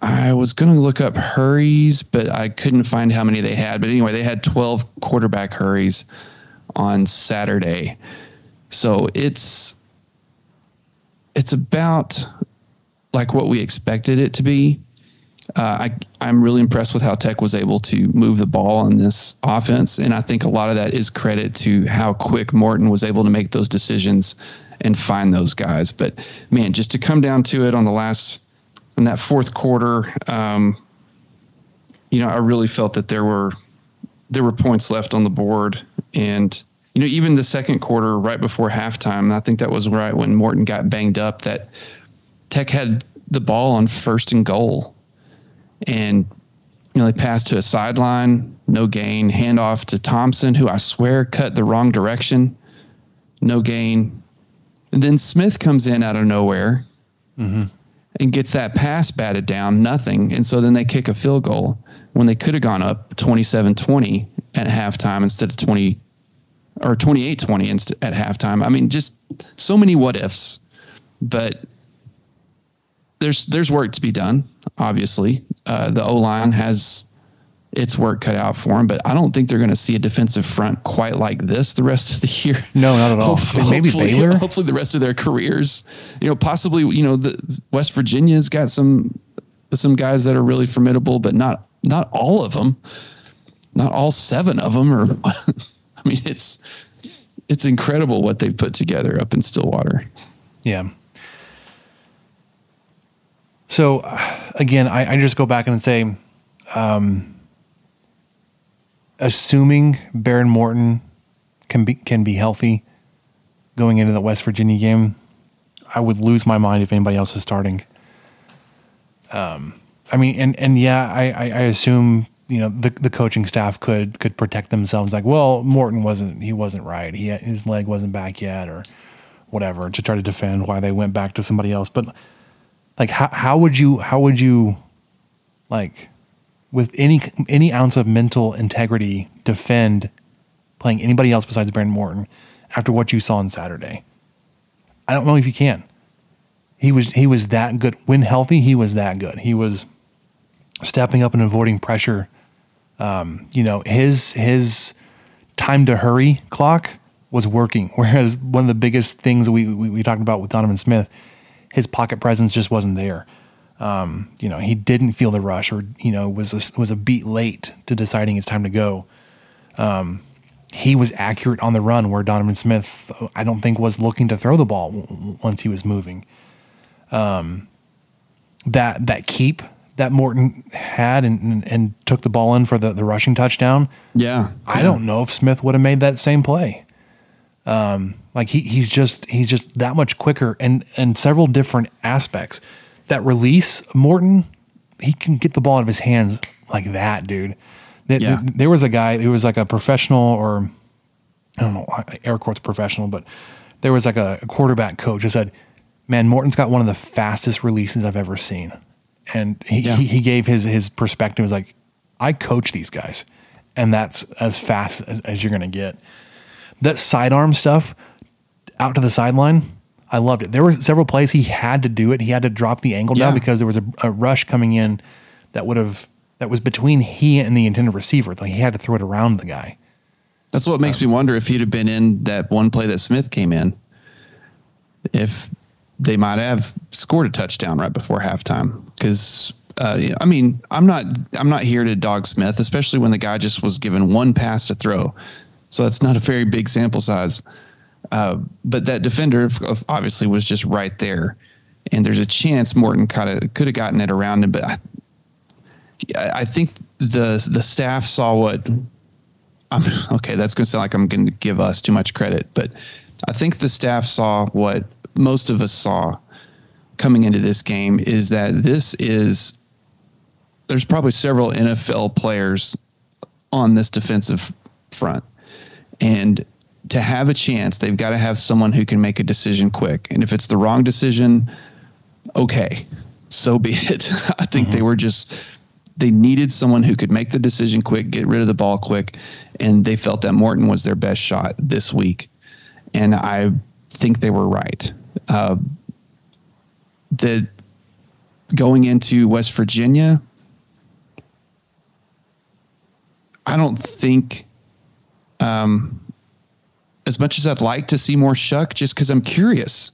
I was going to look up hurries, but I couldn't find how many they had. But anyway, they had 12 quarterback hurries on Saturday. So it's it's about like what we expected it to be. Uh, I I'm really impressed with how Tech was able to move the ball in this offense, and I think a lot of that is credit to how quick Morton was able to make those decisions and find those guys. But man, just to come down to it on the last in that fourth quarter, um, you know, I really felt that there were there were points left on the board, and you know, even the second quarter, right before halftime, I think that was right when Morton got banged up. That Tech had the ball on first and goal, and you know they passed to a sideline, no gain. Handoff to Thompson, who I swear cut the wrong direction, no gain. And then Smith comes in out of nowhere mm-hmm. and gets that pass batted down, nothing. And so then they kick a field goal when they could have gone up 27 20 at halftime instead of 20 or 28 20 inst- at halftime. I mean, just so many what ifs. But there's there's work to be done. Obviously, uh, the O line has its work cut out for them, but I don't think they're going to see a defensive front quite like this the rest of the year. No, not at all. Hopefully- Maybe hopefully- Baylor? *laughs* Hopefully, the rest of their careers. You know, possibly. You know, the West Virginia's got some some guys that are really formidable, but not not all of them. Not all seven of them. Or *laughs* I mean, it's it's incredible what they've put together up in Stillwater. Yeah. So again, I, I just go back and say, um, assuming Behren Morton can be can be healthy going into the West Virginia game, I would lose my mind if anybody else is starting. Um, I mean, and and yeah, I I, I assume you know the the coaching staff could could protect themselves. Like, well, Morton wasn't he wasn't right. He his leg wasn't back yet, or whatever, to try to defend why they went back to somebody else. But like, how how would you how would you like with any any ounce of mental integrity defend playing anybody else besides Behren Morton after what you saw on Saturday? I don't know if you can. He was he was that good when healthy. He was that good. He was stepping up and avoiding pressure. Um, you know his his time to hurry clock was working. *laughs* Whereas one of the biggest things we we, we talked about with Donovan Smith, his pocket presence just wasn't there. Um, you know, he didn't feel the rush, or you know, was a, was a beat late to deciding it's time to go. Um, he was accurate on the run, where Donovan Smith, I don't think, was looking to throw the ball w- once he was moving. Um, that that keep that Morton had and, and, and took the ball in for the, the rushing touchdown. Yeah, I don't know if Smith would have made that same play. Um, like he he's just he's just that much quicker and and several different aspects. That release, Morton, he can get the ball out of his hands like that, dude. There, Yeah. there was a guy who was like a professional or I don't know, air quotes professional, but there was like a, a quarterback coach who said, "Man, Morton's got one of the fastest releases I've ever seen," and he Yeah. he, he gave his his perspective was like, "I coach these guys, and that's as fast as, as you're gonna get." That sidearm stuff out to the sideline, I loved it. There were several plays he had to do it. He had to drop the angle down because there was a, a rush coming in that would have that was between he and the intended receiver. Like he had to throw it around the guy. That's what makes me wonder if he'd have been in that one play that Smith came in, if they might have scored a touchdown right before halftime. Because uh, I mean, I'm not I'm not here to dog Smith, especially when the guy just was given one pass to throw, so that's not a very big sample size. Uh, but that defender obviously was just right there, and there's a chance Morton kind of could have gotten it around him, but I, I think the the staff saw what I'm okay. That's going to sound like I'm going to give us too much credit, but I think the staff saw what most of us saw coming into this game is that this is there's probably several NFL players on this defensive front, and to have a chance, they've got to have someone who can make a decision quick. And if it's the wrong decision, okay, so be it. *laughs* I think they were just they needed someone who could make the decision quick, get rid of the ball quick, and they felt that Morton was their best shot this week, and I think they were right. Uh, that going into West Virginia, I don't think. Um, as much as I'd like to see more Shough, just because I'm curious.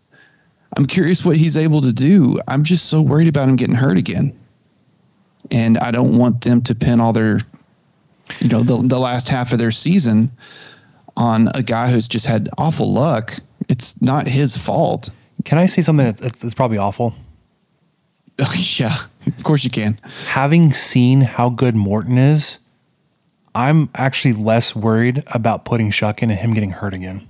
I'm curious what he's able to do. I'm just so worried about him getting hurt again. And I don't want them to pin all their, you know, the, the last half of their season on a guy who's just had awful luck. It's not his fault. Can I say something that's, that's, probably awful? Oh, *laughs* yeah, of course you can. Having seen how good Morton is, I'm actually less worried about putting Shough in and him getting hurt again.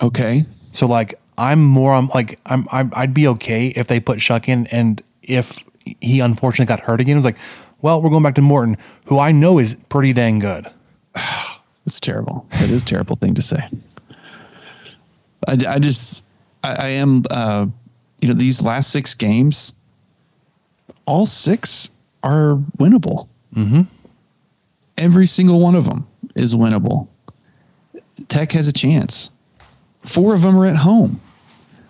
Okay. So like I'm more on like I'm, I'm I'd be okay if they put Shough in and if he unfortunately got hurt again, it was like, well, we're going back to Morton, who I know is pretty dang good. *sighs* It's terrible. It is a terrible thing to say. I, I just I, I am uh, you know these last six games, all six are winnable. Mm-hmm. Every single one of them is winnable. Tech has a chance. Four of them are at home.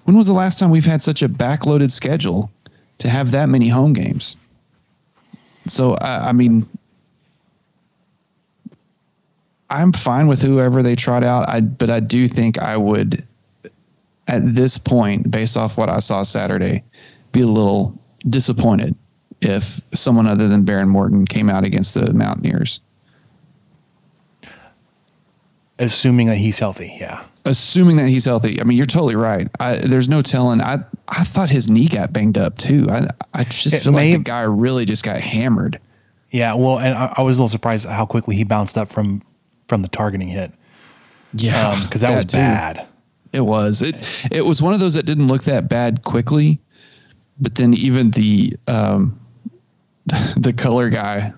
When was the last time we've had such a backloaded schedule to have that many home games? So I, I mean, I'm fine with whoever they trot out. I but I do think I would, at this point, based off what I saw Saturday, be a little disappointed if someone other than Behren Morton came out against the Mountaineers. Assuming that he's healthy, yeah. Assuming that he's healthy, I mean, you're totally right. I, there's no telling. I I thought his knee got banged up too. I I just It feel may- like the guy really just got hammered. Yeah, well, and I, I was a little surprised how quickly he bounced up from from the targeting hit Yeah, because that was too. bad. It was. It it was one of those that didn't look that bad quickly, but then even the um *laughs* the color guy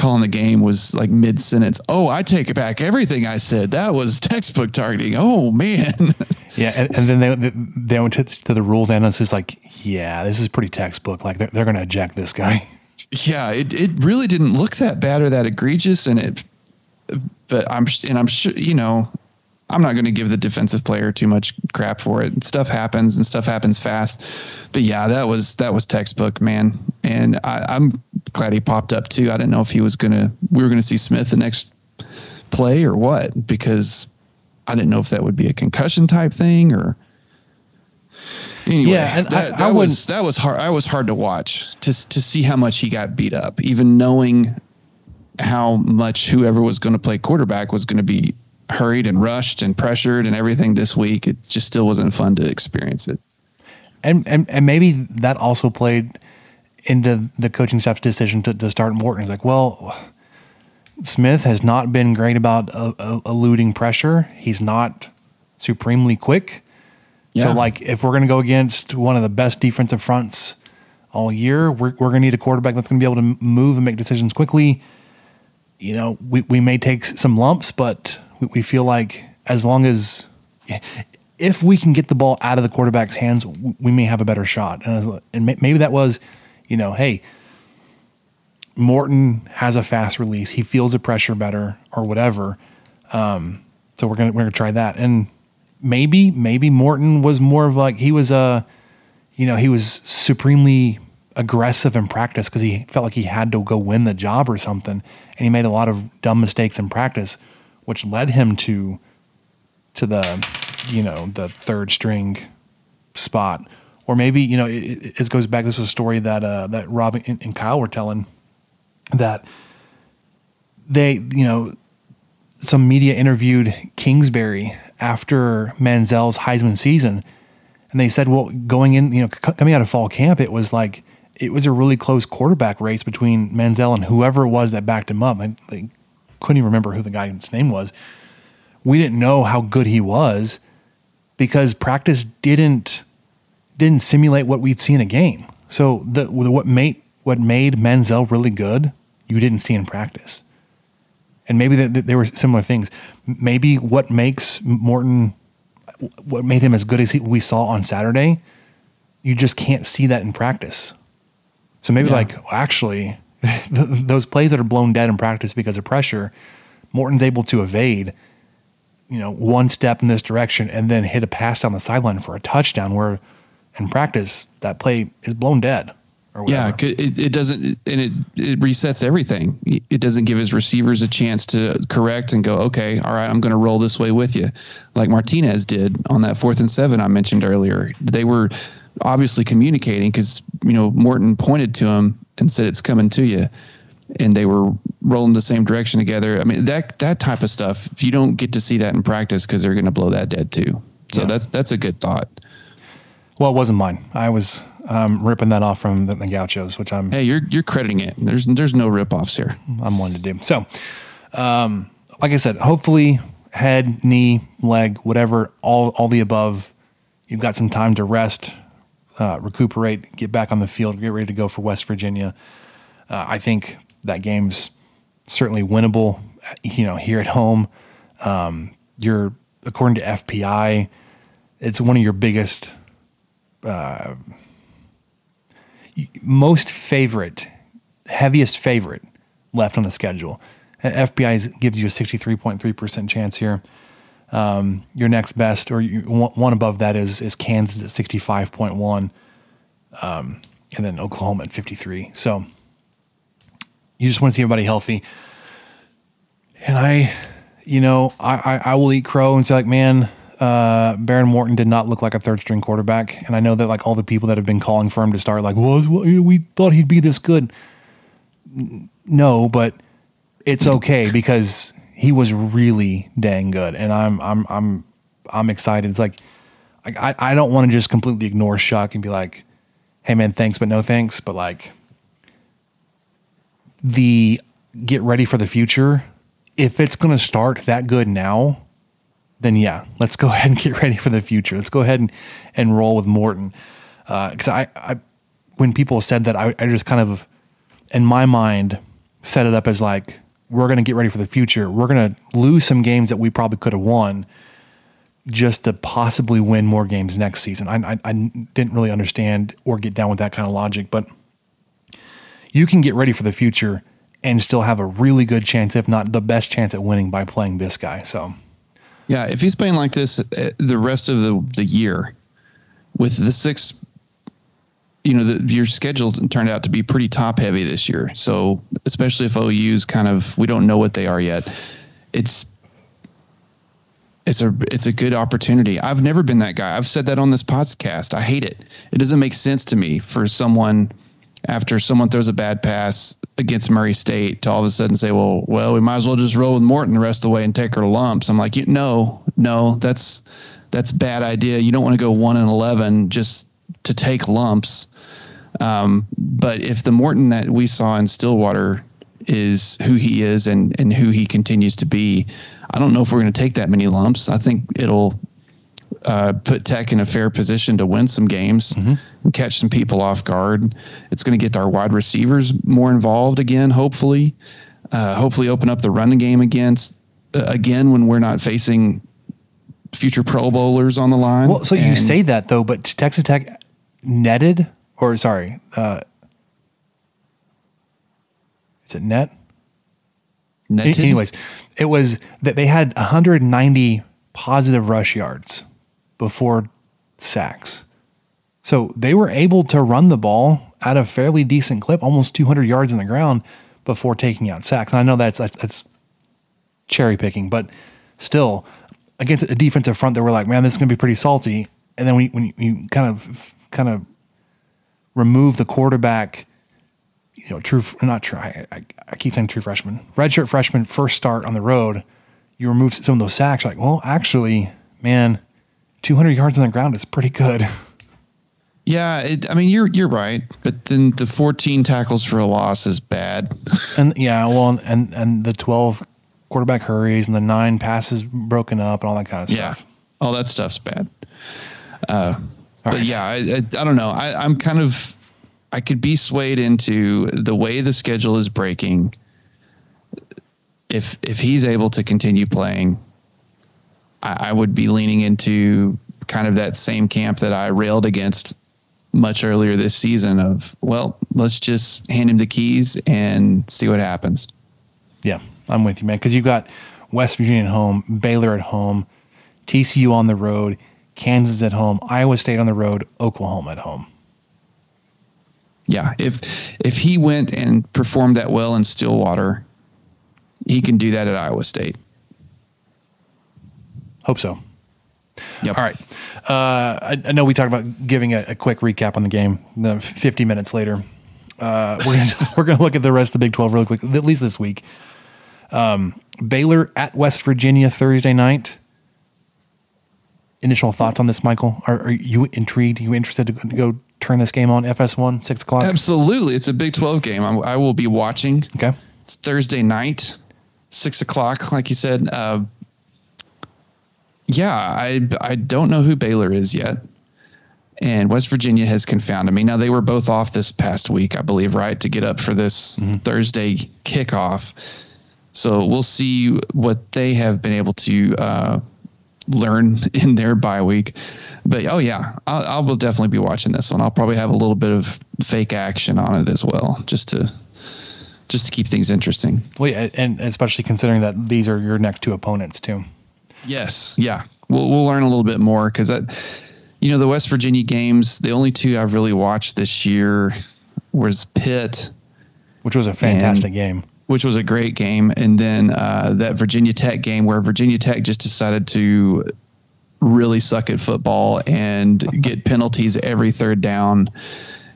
calling the game was like mid sentence. Oh, I take it back. Everything I said. That was textbook targeting. Oh man. *laughs* Yeah, and, and then they they went to, to the rules analyst is like, yeah, this is pretty textbook. Like they're, they're going to eject this guy. yeah, it, it really didn't look that bad or that egregious, and it. But I'm and I'm sure you know, I'm not going to give the defensive player too much crap for it. Stuff happens and stuff happens fast, but yeah, that was that was textbook, man. And I, I'm glad he popped up too. I didn't know if he was gonna we were gonna see Smith the next play or what because I didn't know if that would be a concussion type thing or. Anyway, Yeah, and I- that, I that wouldn't- was that was hard. I was hard to watch to to see how much he got beat up, even knowing how much whoever was going to play quarterback was going to be hurried and rushed and pressured and everything this week. It just still wasn't fun to experience it. and and and maybe that also played into the coaching staff's decision to, to start Morton. It's like, well, Smith has not been great about uh, uh, eluding pressure. He's not supremely quick. Yeah. So, like, if we're going to go against one of the best defensive fronts all year, we're, we're going to need a quarterback that's going to be able to move and make decisions quickly. You know, we, we may take some lumps, but we, we feel like as long as if we can get the ball out of the quarterback's hands, we may have a better shot. And, and maybe that was, you know, hey, Morton has a fast release. He feels the pressure better or whatever. Um, so we're gonna we're gonna try that. And maybe maybe Morton was more of like he was a, you know, he was supremely aggressive in practice because he felt like he had to go win the job or something, and he made a lot of dumb mistakes in practice, which led him to to the you know the third string spot. Or maybe you know it, it, it goes back. This was a story that uh, that Rob and, and Kyle were telling that they you know some media interviewed Kingsbury after Manziel's Heisman season, and they said, well, going in, you know, c- coming out of fall camp, it was like it was a really close quarterback race between Manziel and whoever it was that backed him up. Couldn't even remember who the guy's name was. We didn't know how good he was because practice didn't didn't simulate what we'd see in a game. So the what made what made Manziel really good, you didn't see in practice and maybe that that there were similar things. Maybe what makes Morton, what made him as good as he, we saw on Saturday, you just can't see that in practice. So maybe like well, actually, *laughs* those plays that are blown dead in practice because of pressure, Morton's able to evade, you know, one step in this direction and then hit a pass down the sideline for a touchdown. Where in practice that play is blown dead. Or Yeah, it, it doesn't, and it it resets everything. It doesn't give his receivers a chance to correct and go, okay, all right, I'm going to roll this way with you, like Martinez did on that fourth and seven I mentioned earlier. They were obviously communicating because you know Morton pointed to him and said it's coming to you, and they were rolling the same direction together. I mean that that type of stuff. If you don't get to see that in practice, because they're going to blow that dead too. So Yeah. that's that's a good thought. Well, it wasn't mine. I was um, ripping that off from the, the Gauchos, which I'm Hey, you're you're crediting it. There's there's no ripoffs here. I'm wanting to do. So, um, like I said, hopefully head, knee, leg, whatever, all all the above. You've got some time to rest, uh, recuperate, get back on the field, get ready to go for West Virginia. Uh, I think that game's certainly winnable. You know, here at home, um, you're according to FPI, it's one of your biggest, uh, most favorite, heaviest favorite left on the schedule. FPI gives you a 63.3% chance here. Um, your next best, or you, one above that, is is Kansas at 65.1, um, and then Oklahoma at 53. So you just want to see everybody healthy. And I, you know, I, I, I will eat crow and say like, man, uh, Behren Morton did not look like a third string quarterback. And I know that like all the people that have been calling for him to start, like, well, we thought he'd be this good. No, but it's okay because he was really dang good, and I'm I'm I'm I'm excited. It's like I I don't want to just completely ignore Shough and be like, hey man, thanks but no thanks. But like the get ready for the future. If it's to start that good now, then yeah, let's go *laughs* ahead and get ready for the future. Let's go ahead and, and roll with Morton. Because uh, I, I, when people said that, I, I just kind of, in my mind, set it up as like, we're going to get ready for the future. We're going to lose some games that we probably could have won just to possibly win more games next season. I, I, I, didn't really understand or get down with that kind of logic, but you can get ready for the future and still have a really good chance, if not the best chance at winning by playing this guy. So, yeah, if he's playing like this uh, the rest of the, the year with the six you know, the, your schedule turned out to be pretty top heavy this year. So especially if OU's kind of we don't know what they are yet, it's it's a it's a good opportunity. I've never been that guy. I've said that on this podcast. I hate it. It doesn't make sense to me for someone after someone throws a bad pass against Murray State to all of a sudden say, "Well, well, we might as well just roll with Morton the rest of the way and take her lumps." I'm like, no, no, that's that's bad idea. You don't want to go one and eleven just to take lumps. Um, but if the Morton that we saw in Stillwater is who he is and, and who he continues to be, I don't know if we're going to take that many lumps. I think it'll uh, put Tech in a fair position to win some games mm-hmm. and catch some people off guard. It's going to get our wide receivers more involved again, hopefully. Uh, hopefully, open up the running game against uh, again when we're not facing future Pro Bowlers on the line. Well, so and, you say that though, but Texas Tech netted or sorry, uh, is it net? Netted? Anyways, it was that they had 190 positive rush yards before sacks. So they were able to run the ball at a fairly decent clip, almost 200 yards in the ground before taking out sacks. And I know that's that's, that's cherry picking, but still against a defensive front that we're like, man, this is going to be pretty salty. And then when you, when you, you kind of kind of remove the quarterback, you know, true, not true, I, I, I keep saying true freshman, redshirt freshman, first start on the road, you remove some of those sacks. Like, well, actually, man, 200 yards on the ground is pretty good. *laughs* Yeah, it, I mean you're you're right, but then the 14 tackles for a loss is bad. *laughs* and yeah, well, and and the 12 quarterback hurries and the nine passes broken up and all that kind of stuff. Yeah, all that stuff's bad. Uh, but right. yeah, I, I, I don't know. I, I'm kind of I could be swayed into the way the schedule is breaking. If if he's able to continue playing, I, I would be leaning into kind of that same camp that I railed against much earlier this season of well let's just hand him the keys and see what happens yeah i'm with you man because you've got west virginia at home baylor at home tcu on the road Kansas at home, Iowa State on the road, Oklahoma at home. Yeah, if if he went and performed that well in Stillwater, he can do that at Iowa State. Hope so. Yep. All right. Uh, I, I, know we talked about giving a, a, quick recap on the game. The 50 minutes later, uh, we're gonna, *laughs* we're going to look at the rest of the Big 12 really quick, at least this week. Um, Baylor at West Virginia Thursday night initial thoughts on this, Michael? Are, are you intrigued? Are you interested to go turn this game on FS1 six o'clock? Absolutely, it's a Big Twelve game. I'm, I will be watching. Okay, it's Thursday night, six o'clock, like you said. Uh, yeah, I I don't know who Baylor is yet, and West Virginia has confounded me. Now they were both off this past week, I believe, right, to get up for this mm-hmm. Thursday kickoff. So we'll see what they have been able to uh, learn *laughs* in their bye week. But oh yeah, I'll, I will definitely be watching this one. I'll probably have a little bit of fake action on it as well, just to just to keep things interesting. Well, yeah, and especially considering that these are your next two opponents too. Yes, yeah, we'll we'll learn a little bit more because that, you know, the West Virginia games, the only two I've really watched this year was Pitt, which was a fantastic game, which was a great game, and then uh, that Virginia Tech game where Virginia Tech just decided to really suck at football and get *laughs* penalties every third down.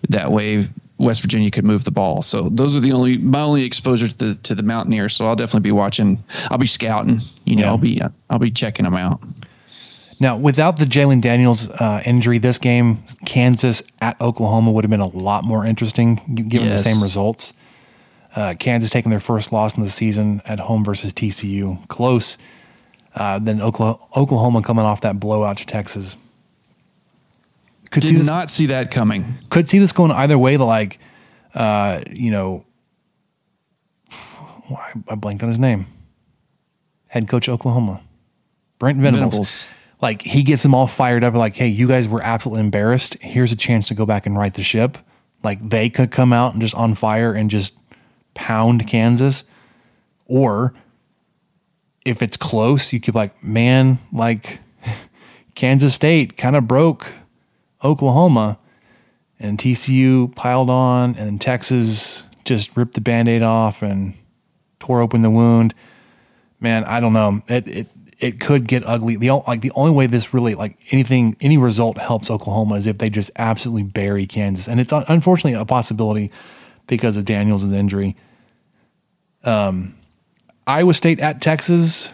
That way, West Virginia could move the ball. So those are the only my only exposure to the to the Mountaineers. So I'll definitely be watching. I'll be scouting. You know, yeah. I'll be I'll be checking them out. Now, without the Jalon Daniels uh, injury, this game, Kansas at Oklahoma, would have been a lot more interesting given yes. the same results. Uh, Kansas taking their first loss in the season at home versus TCU, close. Uh, then Oklahoma, coming off that blowout to Texas. Could Did see this, not see that coming. Could see this going either way. Like, uh, you know, I blanked on his name. Head coach Oklahoma, Brent Venables. Venables. Like he gets them all fired up. Like, hey, you guys were absolutely embarrassed. Here's a chance to go back and right the ship. Like they could come out and just on fire and just pound Kansas, or if it's close, you could like, man, like *laughs* Kansas State kind of broke Oklahoma and TCU piled on and Texas just ripped the band-aid off and tore open the wound. Man, I don't know. It it it could get ugly. The like the only way this really like anything any result helps Oklahoma is if they just absolutely bury Kansas. And it's unfortunately a possibility because of Daniels' injury. Um Iowa State at Texas.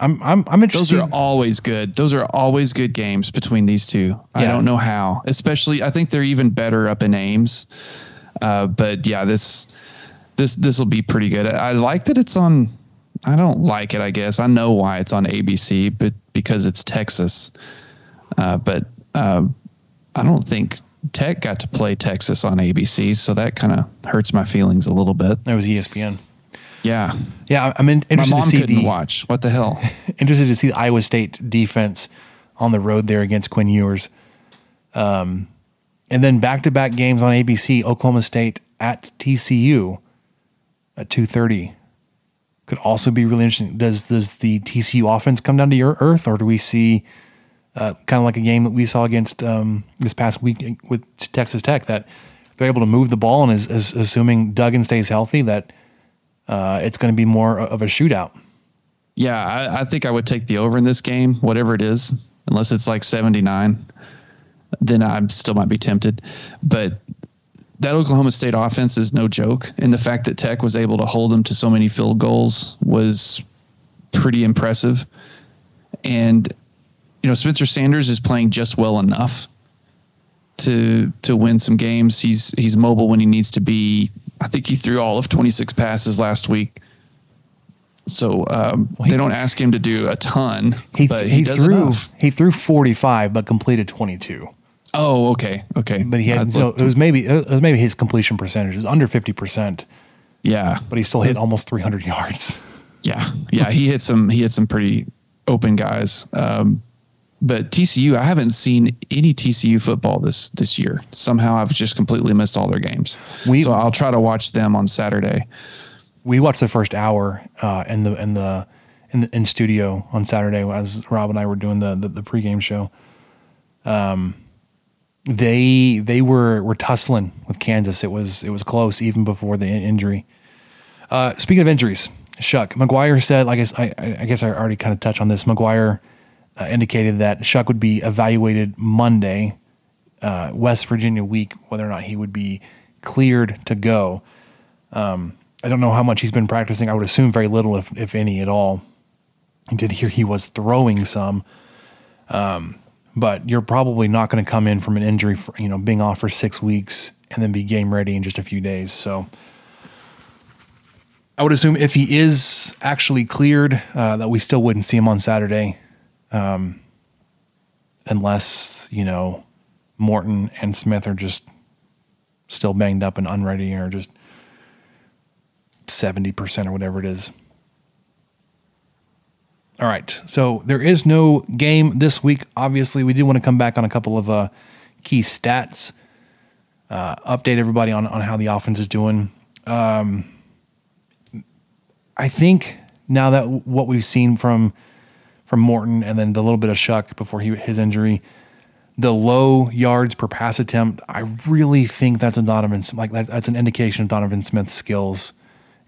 I'm I'm I'm interested. Those are always good. Those are always good games between these two. Yeah. I don't know how. Especially, I think they're even better up in Ames. Uh, but yeah, this this this will be pretty good. I, I like that it's on. I don't like it. I guess I know why it's on ABC, but because it's Texas. Uh, but uh, I don't think Tech got to play Texas on ABC, so that kind of hurts my feelings a little bit. That was ESPN. Yeah, yeah. I'm in, interested to see the watch. What the hell? *laughs* interested to see the Iowa State defense on the road there against Quinn Ewers. Um, and then back to back games on ABC. Oklahoma State at TCU at two thirty could also be really interesting. Does does the TCU offense come down to your earth, or do we see uh, kind of like a game that we saw against um, this past week with Texas Tech that they're able to move the ball and is, is assuming Duggan stays healthy that uh, it's going to be more of a shootout. Yeah, I, I, think I would take the over in this game, whatever it is, unless it's like 79. Then I still might be tempted. But that Oklahoma State offense is no joke. And the fact that Tech was able to hold them to so many field goals was pretty impressive. And, you know, Spencer Sanders is playing just well enough to to win some games. He's he's mobile when he needs to be. I think he threw all of 26 passes last week. So um, well, he, they don't ask him to do a ton. He, but he, he threw enough. he threw 45, but completed 22. Oh, okay, okay. But he had so it was maybe it was maybe his completion percentage is under 50 percent. Yeah, but he still hit almost 300 yards. Yeah, yeah. he hit some he hit some pretty open guys. Um, but TCU, I haven't seen any TCU football this this year. Somehow, I've just completely missed all their games. We, so I'll try to watch them on Saturday. We watched the first hour uh, in the in the in the in studio on Saturday as Rob and I were doing the the, the pregame show. Um, they they were were tussling with Kansas. It was it was close even before the injury. Uh, speaking of injuries, Shough McGuire said. I guess I, I guess I already kind of touched on this. McGuire uh, indicated that Shough would be evaluated Monday, uh, West Virginia week, whether or not he would be cleared to go. Um, I don't know how much he's been practicing. I would assume very little, if if any at all. I did hear he was throwing some, um, but you're probably not going to come in from an injury, for, you know, being off for six weeks and then be game ready in just a few days. So. I would assume if he is actually cleared, uh, that we still wouldn't see him on Saturday um, unless you know Morton and Smith are just still banged up and unready, or just seventy percent or whatever it is. All right. So there is no game this week. Obviously, we do want to come back on a couple of uh, key stats, uh, update everybody on, on how the offense is doing. Um, I think now that what we've seen from from Morton and then the little bit of Shough before he, his injury, the low yards per pass attempt, I really think that's a Donovan like that, that's an indication of Donovan Smith's skills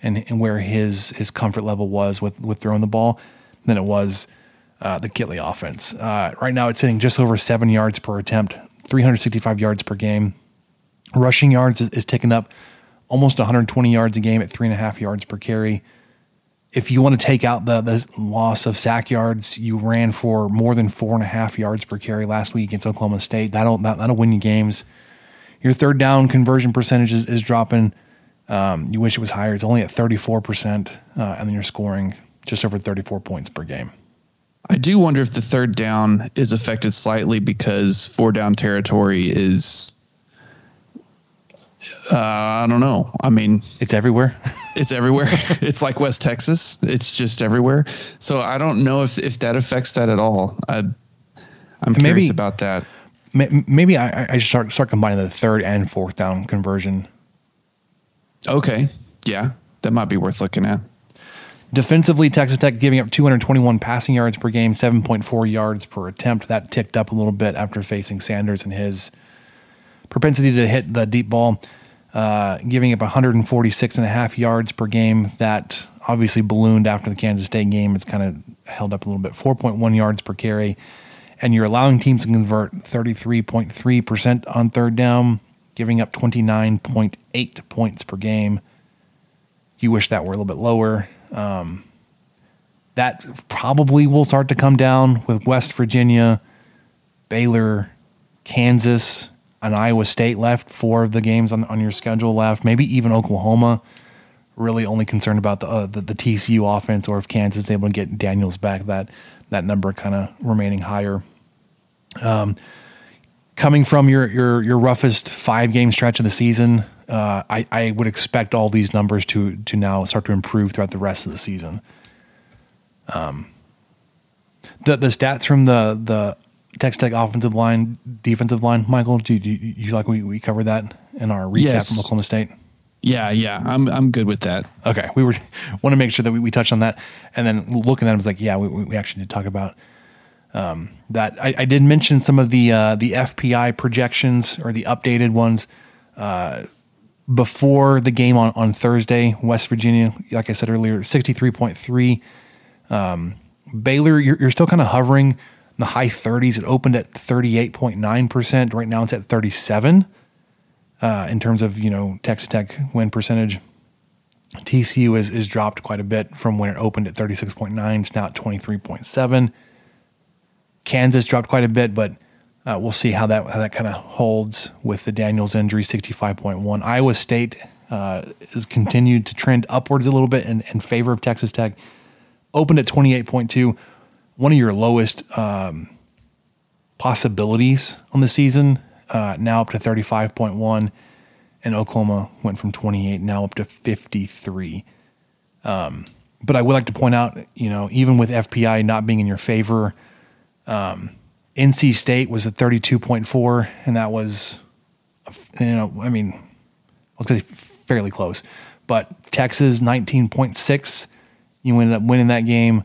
and, and where his his comfort level was with with throwing the ball than it was uh, the Kittley offense. Uh, right now, it's sitting just over seven yards per attempt, 365 yards per game. Rushing yards is, is ticking up almost 120 yards a game at three and a half yards per carry. If you want to take out the, the loss of sack yards, you ran for more than four and a half yards per carry last week against Oklahoma State. That'll that, that'll win you games. Your third down conversion percentage is, is dropping. Um, you wish it was higher. It's only at 34%, uh, and then you're scoring just over 34 points per game. I do wonder if the third down is affected slightly because four down territory is. Uh, I don't know. I mean, it's everywhere. *laughs* it's everywhere. *laughs* it's like West Texas. It's just everywhere. So I don't know if if that affects that at all. I, I'm maybe, curious about that. Maybe I, I start start combining the third and fourth down conversion. Okay. Yeah, that might be worth looking at. Defensively, Texas Tech giving up 221 passing yards per game, 7.4 yards per attempt. That ticked up a little bit after facing Sanders and his propensity to hit the deep ball, uh, giving up 146 and a half yards per game. That obviously ballooned after the Kansas State game. It's kind of held up a little bit, 4.1 yards per carry. And you're allowing teams to convert 33.3% on third down, giving up 29.8 points per game. You wish that were a little bit lower. Um, that probably will start to come down with West Virginia, Baylor, Kansas, and Iowa State left. Four of the games on, on your schedule left. Maybe even Oklahoma. Really only concerned about the, uh, the, the TCU offense, or if Kansas is able to get Daniels back, that that number kind of remaining higher. Um, coming from your your your roughest five game stretch of the season, uh, I, I would expect all these numbers to to now start to improve throughout the rest of the season. Um, the the stats from the the Texas Tech offensive line, defensive line, Michael, do you, do you like we, we covered that in our recap yes. from Oklahoma State? Yeah, yeah, I'm I'm good with that. Okay, we were *laughs* want to make sure that we, we touched on that, and then looking at it was like, yeah, we, we actually did talk about um, that. I, I, did mention some of the uh, the FPI projections or the updated ones. Uh, before the game on, on Thursday, West Virginia, like I said earlier, 63.3. Um, Baylor, you're, you're still kind of hovering in the high 30s. It opened at 38.9%. Right now it's at 37 uh, in terms of, you know, Texas Tech win percentage. TCU is, is dropped quite a bit from when it opened at 36.9. It's now at 23.7. Kansas dropped quite a bit, but uh, we'll see how that how that kind of holds with the Daniels injury, 65.1. Iowa State uh, has continued to trend upwards a little bit in, in favor of Texas Tech. Opened at 28.2, one of your lowest um, possibilities on the season. Uh, now up to 35.1, and Oklahoma went from 28 now up to 53. Um, but I would like to point out, you know, even with FPI not being in your favor, um, NC State was at 32.4, and that was, you know, I mean, to say fairly close. But Texas 19.6, you ended up winning that game.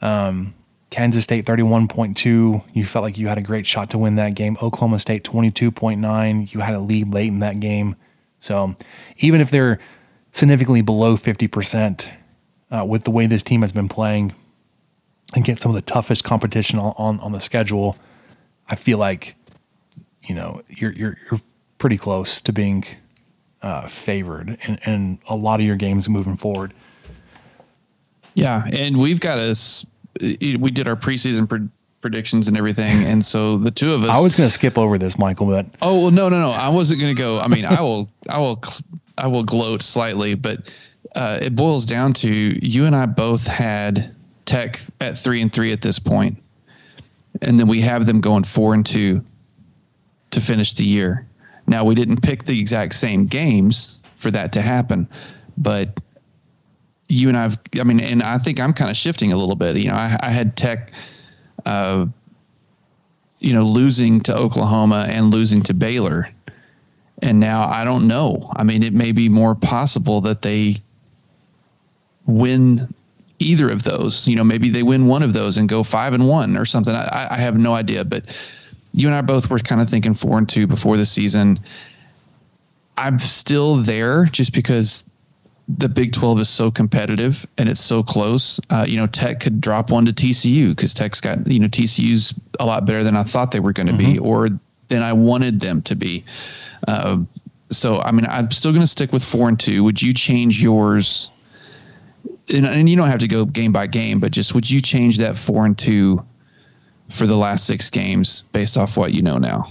Um, Kansas State 31.2, you felt like you had a great shot to win that game. Oklahoma State 22.9, you had a lead late in that game. So even if they're significantly below 50% uh, with the way this team has been playing, and get some of the toughest competition on, on, on the schedule, I feel like, you know, you're you're you're pretty close to being uh, favored in, in a lot of your games moving forward. Yeah, and we've got us. We did our preseason pre- predictions and everything, and so the two of us. *laughs* I was going to skip over this, Michael, but oh well, no, no, no. I wasn't going to go. I mean, I will, I will, I will gloat slightly, but uh, it boils down to you and I both had Tech at three and three at this point, and then we have them going four and two to finish the year. Now we didn't pick the exact same games for that to happen, but you and I've, I mean, and I think I'm kind of shifting a little bit. You know, I, I had Tech, uh, you know, losing to Oklahoma and losing to Baylor. And now I don't know. I mean, it may be more possible that they win either of those. You know, maybe they win one of those and go five and one or something. I, I have no idea. But you and I both were kind of thinking four and two before the season. I'm still there just because the Big 12 is so competitive and it's so close. Uh, you know, Tech could drop one to TCU because Tech's got, you know, TCU's a lot better than I thought they were going to mm-hmm. be or than I wanted them to be. Uh, so, I mean, I'm still going to stick with four and two. Would you change yours? And, and you don't have to go game by game, but just would you change that four and two for the last six games based off what you know now?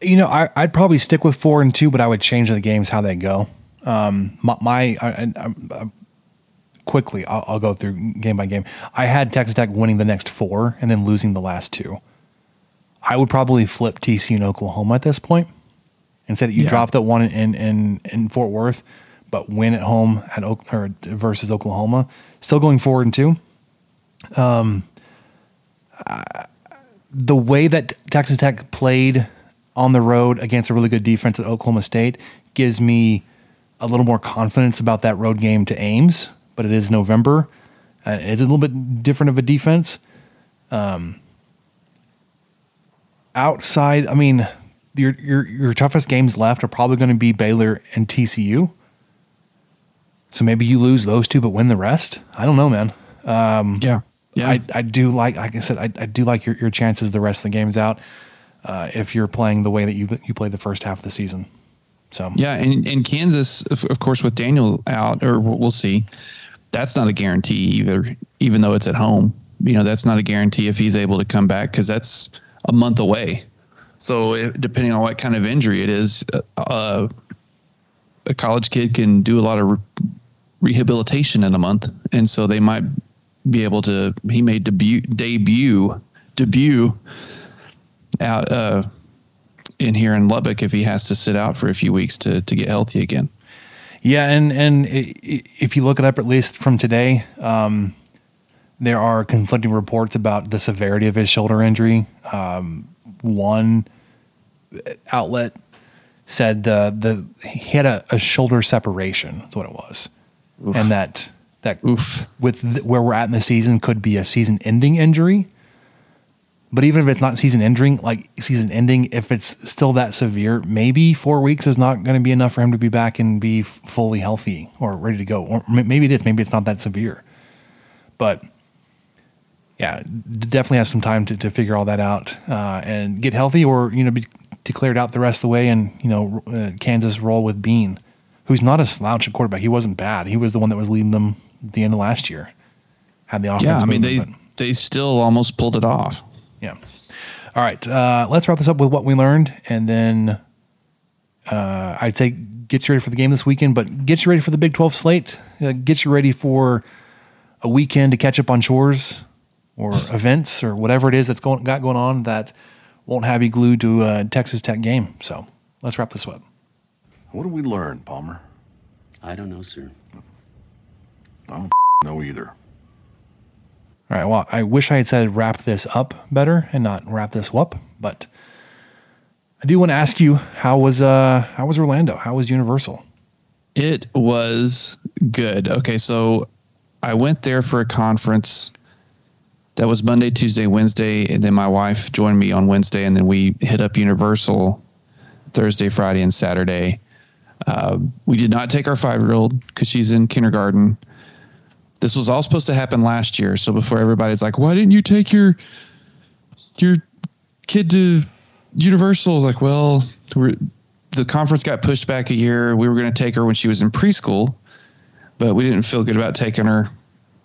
You know, I, would probably stick with four and two, but I would change the games how they go. Um, my, my I, I, I, quickly, I'll, I'll, go through game by game. I had Texas Tech winning the next four and then losing the last two. I would probably flip TCU and Oklahoma at this point and say that you yeah. drop that one in, in in Fort Worth, but win at home at or versus Oklahoma. Still going forward in two. Um, uh, the way that Texas Tech played on the road against a really good defense at Oklahoma State gives me a little more confidence about that road game to Ames, but it is November. Uh, it's a little bit different of a defense. Um, outside, I mean, your your your toughest games left are probably going to be Baylor and TCU. So maybe you lose those two, but win the rest. I don't know, man. Um, yeah, yeah. I, I do like, like I said, I, I do like your, your chances the rest of the games out. Uh, if you're playing the way that you you played the first half of the season. So yeah, and and Kansas, of, of course, with Daniel out, or we'll see. That's not a guarantee either, even though it's at home. You know, that's not a guarantee if he's able to come back because that's a month away. So if, depending on what kind of injury it is, uh, uh, a college kid can do a lot of re- rehabilitation in a month, and so they might be able to. He may debut debut debut out uh, in here in Lubbock if he has to sit out for a few weeks to to get healthy again. Yeah, and and if you look it up at least from today, um, there are conflicting reports about the severity of his shoulder injury. Um, one outlet said the the he had a, a shoulder separation. That's what it was, Oof. and that that Oof. with the, where we're at in the season could be a season-ending injury. But even if it's not season ending, like season ending, if it's still that severe, maybe four weeks is not going to be enough for him to be back and be fully healthy or ready to go. Or maybe it is. Maybe it's not that severe. But yeah, definitely has some time to, to figure all that out uh, and get healthy, or you know, be declared out the rest of the way, and you know, uh, Kansas roll with Bean, who's not a slouch at quarterback. He wasn't bad. He was the one that was leading them at the end of last year. Had the offense. Yeah, I mean they they still almost pulled it off. Yeah. All right. Uh, let's wrap this up with what we learned, and then uh, I'd say get you ready for the game this weekend, but get you ready for the Big 12 slate. Uh, get you ready for a weekend to catch up on chores or events or whatever it is that's going got going on that won't have you glued to a Texas Tech game. So let's wrap this up. What did we learn, Palmer? I don't know, sir. I don't *laughs* know either. All right. Well, I wish I had said wrap this up better and not wrap this up, but I do want to ask you how was uh how was Orlando? How was Universal? It was good. Okay, so I went there for a conference that was Monday, Tuesday, Wednesday, and then my wife joined me on Wednesday, and then we hit up Universal Thursday, Friday, and Saturday. Uh, we did not take our five year old because she's in kindergarten. This was all supposed to happen last year. So before everybody's like, why didn't you take your your kid to Universal? Like, well, the conference got pushed back a year. We were going to take her when she was in preschool, but we didn't feel good about taking her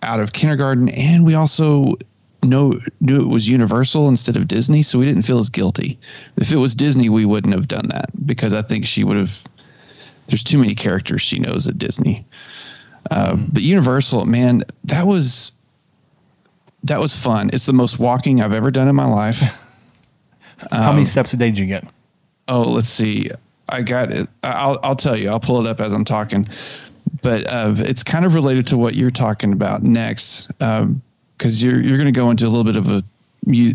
out of kindergarten. And we also know knew it was Universal instead of Disney, so we didn't feel as guilty. If it was Disney, we wouldn't have done that because I think she would have. There's too many characters she knows at Disney. Um, but Universal, man, that was that was fun. It's the most walking I've ever done in my life. *laughs* How many um, steps a day did you get? Oh, let's see. I got it. I'll I'll tell you. I'll pull it up as I'm talking. but uh, it's kind of related to what you're talking about next, because you're you're going to go into a little bit of a mu-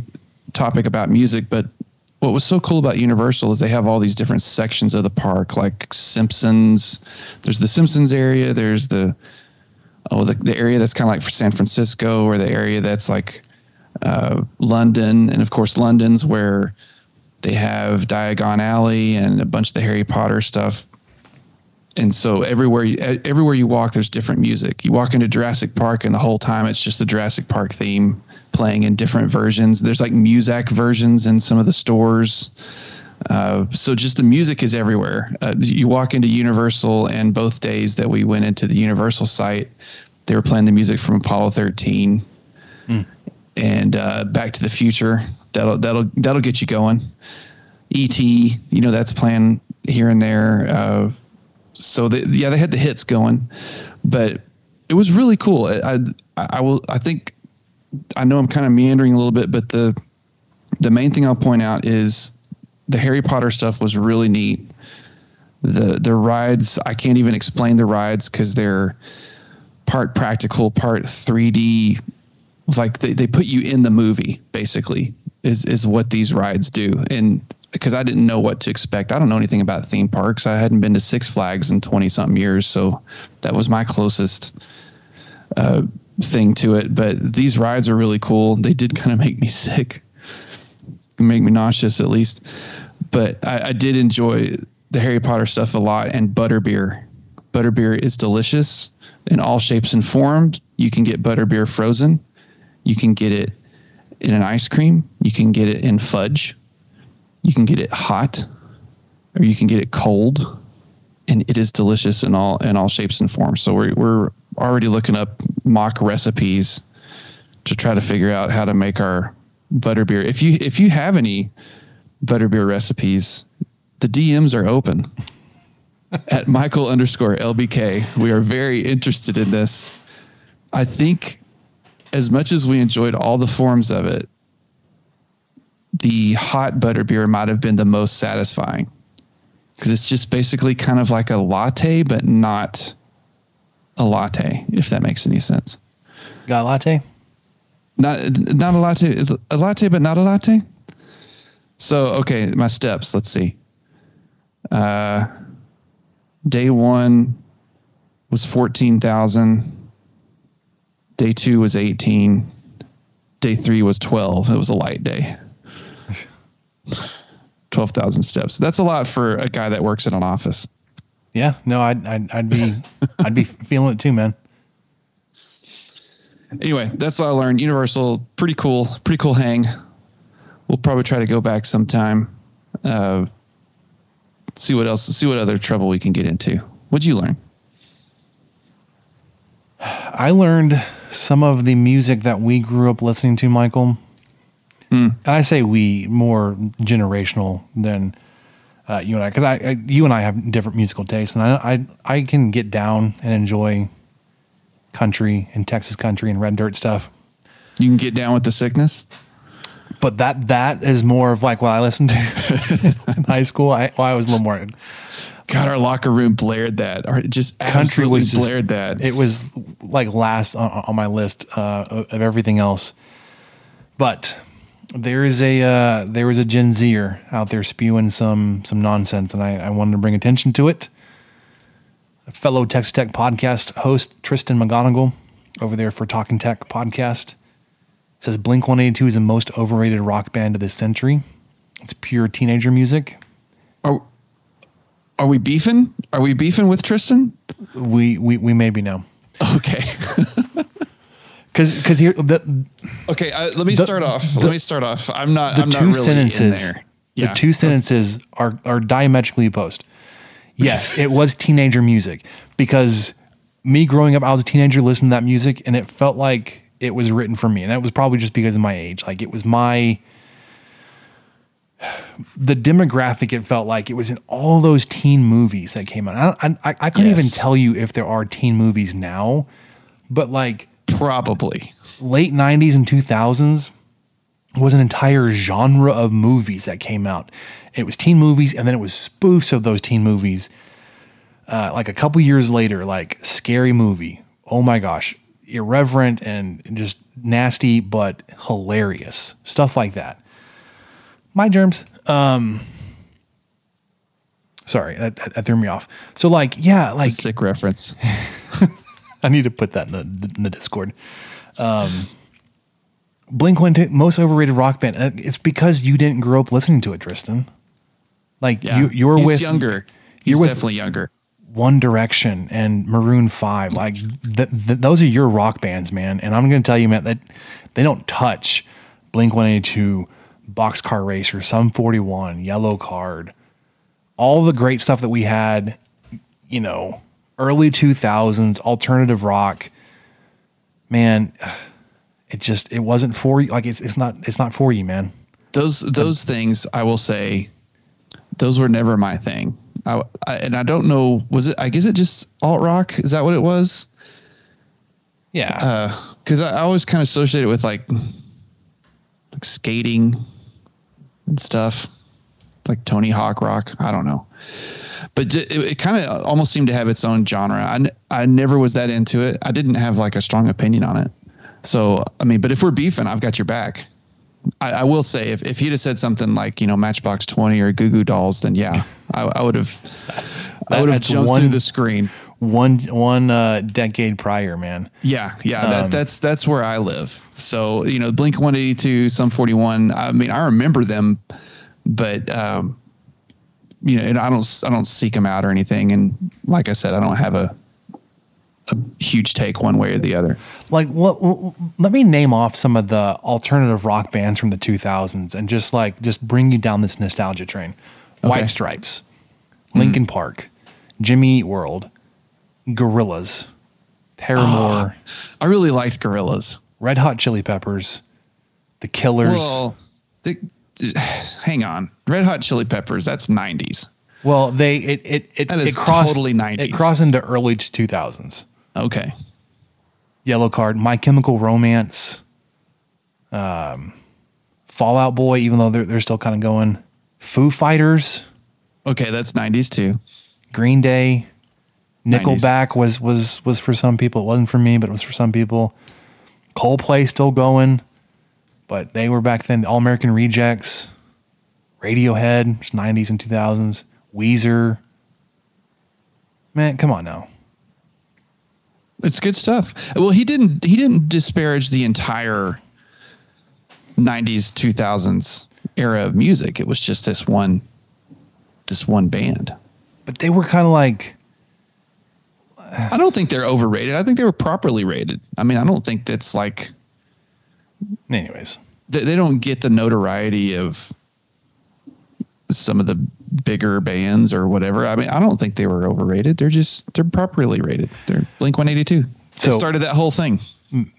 topic about music. But what was so cool about Universal is they have all these different sections of the park, like Simpsons. There's the Simpsons area. There's the oh the, the area that's kind of like for San Francisco, or the area that's like uh, London, and of course London's where they have Diagon Alley and a bunch of the Harry Potter stuff. And so everywhere you, everywhere you walk, there's different music. You walk into Jurassic Park, and the whole time it's just the Jurassic Park theme playing in different versions. There's like Muzak versions in some of the stores. Uh, so just the music is everywhere. Uh, you walk into Universal, and both days that we went into the Universal site, they were playing the music from Apollo 13 and uh, Back to the Future. That'll that'll that'll get you going. ET, you know, that's playing here and there. Uh, so they, yeah, they had the hits going, but it was really cool. I, I I will I think I know I'm kind of meandering a little bit, but the the main thing I'll point out is the Harry Potter stuff was really neat. The the rides I can't even explain the rides because they're part practical, part 3D. Like they, they put you in the movie basically is is what these rides do. And because I didn't know what to expect. I don't know anything about theme parks. I hadn't been to Six Flags in 20 something years, so that was my closest uh, thing to it. But these rides are really cool. They did kind of make me *laughs* sick, make me nauseous at least. But I, I did enjoy the Harry Potter stuff a lot and butterbeer. Butterbeer is delicious in all shapes and forms. You can get butterbeer frozen. You can get it in an ice cream. You can get it in fudge. You can get it hot, or you can get it cold, and it is delicious in all in all shapes and forms. So we're we're already looking up mock recipes to try to figure out how to make our butterbeer. If you if you have any butterbeer recipes, the DMs are open *laughs* at Michael underscore LBK. We are very interested in this. I think as much as we enjoyed all the forms of it, the hot butterbeer might have been the most satisfying because it's just basically kind of like a latte, but not a latte, if that makes any sense. Got a latte? Not not a latte, a latte, but not a latte. So okay, my steps. Let's see. Uh, day one was fourteen thousand. Day two was eighteen. Day three was twelve. It was a light day. *laughs* Twelve thousand steps. That's a lot for a guy that works in an office. Yeah, no, I'd I'd, I'd be *laughs* I'd be feeling it too, man. Anyway, that's what I learned. Universal, pretty cool, pretty cool hang. We'll probably try to go back sometime. Uh, see what else, see what other trouble we can get into. What'd you learn? I learned some of the music that we grew up listening to, Michael. And I say we more generational than uh, you and I, because I, I, you and I have different musical tastes, and I, I, I can get down and enjoy country and Texas country and red dirt stuff. You can get down with the sickness. But that that is more of like what I listened to *laughs* in high school. I, well, I was a little more God, our locker room blared that, or just country was just, blared that. It was like last on, on my list uh, of everything else. But there is a uh, there is a Gen Zer out there spewing some some nonsense, and I, I wanted to bring attention to it. A fellow Texas Tech podcast host Tristan McGonigal over there for Talking Tech podcast says Blink 182 is the most overrated rock band of this century. It's pure teenager music. Are are we beefing? Are we beefing with Tristan? We we we maybe know. Okay. *laughs* Because because here the Okay, uh, let me The- start off. the- let me start off. I'm not. the I'm not two really in sentences there. the two sentences are are diametrically opposed. Yes, it was teenager music because me growing up, I was a teenager listening to that music, and it felt like it was written for me, and that was probably just because of my age. Like it was my the demographic. It felt like it was in all those teen movies that came out. I I, I couldn't even tell you if there are teen movies now, but like probably late '90s and 2000s was an entire genre of movies that came out. It was teen movies, and then it was spoofs of those teen movies. Uh, like a couple years later, like scary movie. Oh my gosh, irreverent and just nasty, but hilarious stuff like that. My germs. Um, sorry, that, that, that threw me off. So like, yeah, like sick reference. *laughs* I need to put that in the, in the Discord. Um, Blink One most overrated rock band. Uh, It's because you didn't grow up listening to it, Tristan. Like Yeah. you, you're He's with younger. He's You're with definitely younger. One Direction and Maroon Five. Like th- th- those are your rock bands, man. And I'm going to tell you, man, that they don't touch Blink One Eighty Two, Boxcar Racer, Sum Forty One, Yellow Card, all the great stuff that we had. You know, early 2000s alternative rock. Man, it just it wasn't for you. Like it's it's not it's not for you, man. Those those things I will say, those were never my thing. I, I and I don't know. Was it? I guess it just alt rock. Is that what it was? Yeah. Uh, because I, I always kind of associate it with like, like skating and stuff, like Tony Hawk rock. I don't know, but it, it kind of almost seemed to have its own genre. I n- I never was that into it. I didn't have like a strong opinion on it. So I mean, but if we're beefing, I've got your back. I, I will say, if, if he'd have said something like you know Matchbox Twenty or Goo Goo Dolls, then yeah, I, I would have. *laughs* I would have jumped one- through the screen. one one uh, decade prior, man. Yeah, yeah, Um, that, that's that's where I live. So you know, Blink One Eighty Two, Sum Forty One. I mean, I remember them, but um, you know, and I don't I don't seek them out or anything. And like I said, I don't have a a huge take one way or the other. Like, what, what? Let me name off some of the alternative rock bands from the 2000s, and just like just bring you down this nostalgia train. White Okay. Stripes, Linkin Park, Jimmy Eat World, Gorillaz, Paramore, ah, I really liked Gorillaz. Red Hot Chili Peppers, The Killers. Well, the, *sighs* hang on, Red Hot Chili Peppers. That's nineties. Well, they it it it, That is it crossed totally 90s. It crossed into early 2000s. Okay. Yellow Card, My Chemical Romance, um, Fall Out Boy, even though they're they're still kind of going. Foo Fighters, Okay, that's nineties too. Green Day, 90s. Nickelback was was was for some people. It wasn't for me, but it was for some people. Coldplay still going, but they were back then. the All American Rejects, Radiohead, 90s and 2000s. Weezer. Man, come on now. It's good stuff. Well, he didn't he didn't disparage the entire 90s 2000s era of music. It was just this one this one band. But they were kind of like I don't think they're overrated. I think they were properly rated. I mean, I don't think that's like anyways. they, they don't get the notoriety of some of the bigger bands or whatever. I mean, I don't think they were overrated. They're just they're properly rated. They're Blink 182. So- they started that whole thing.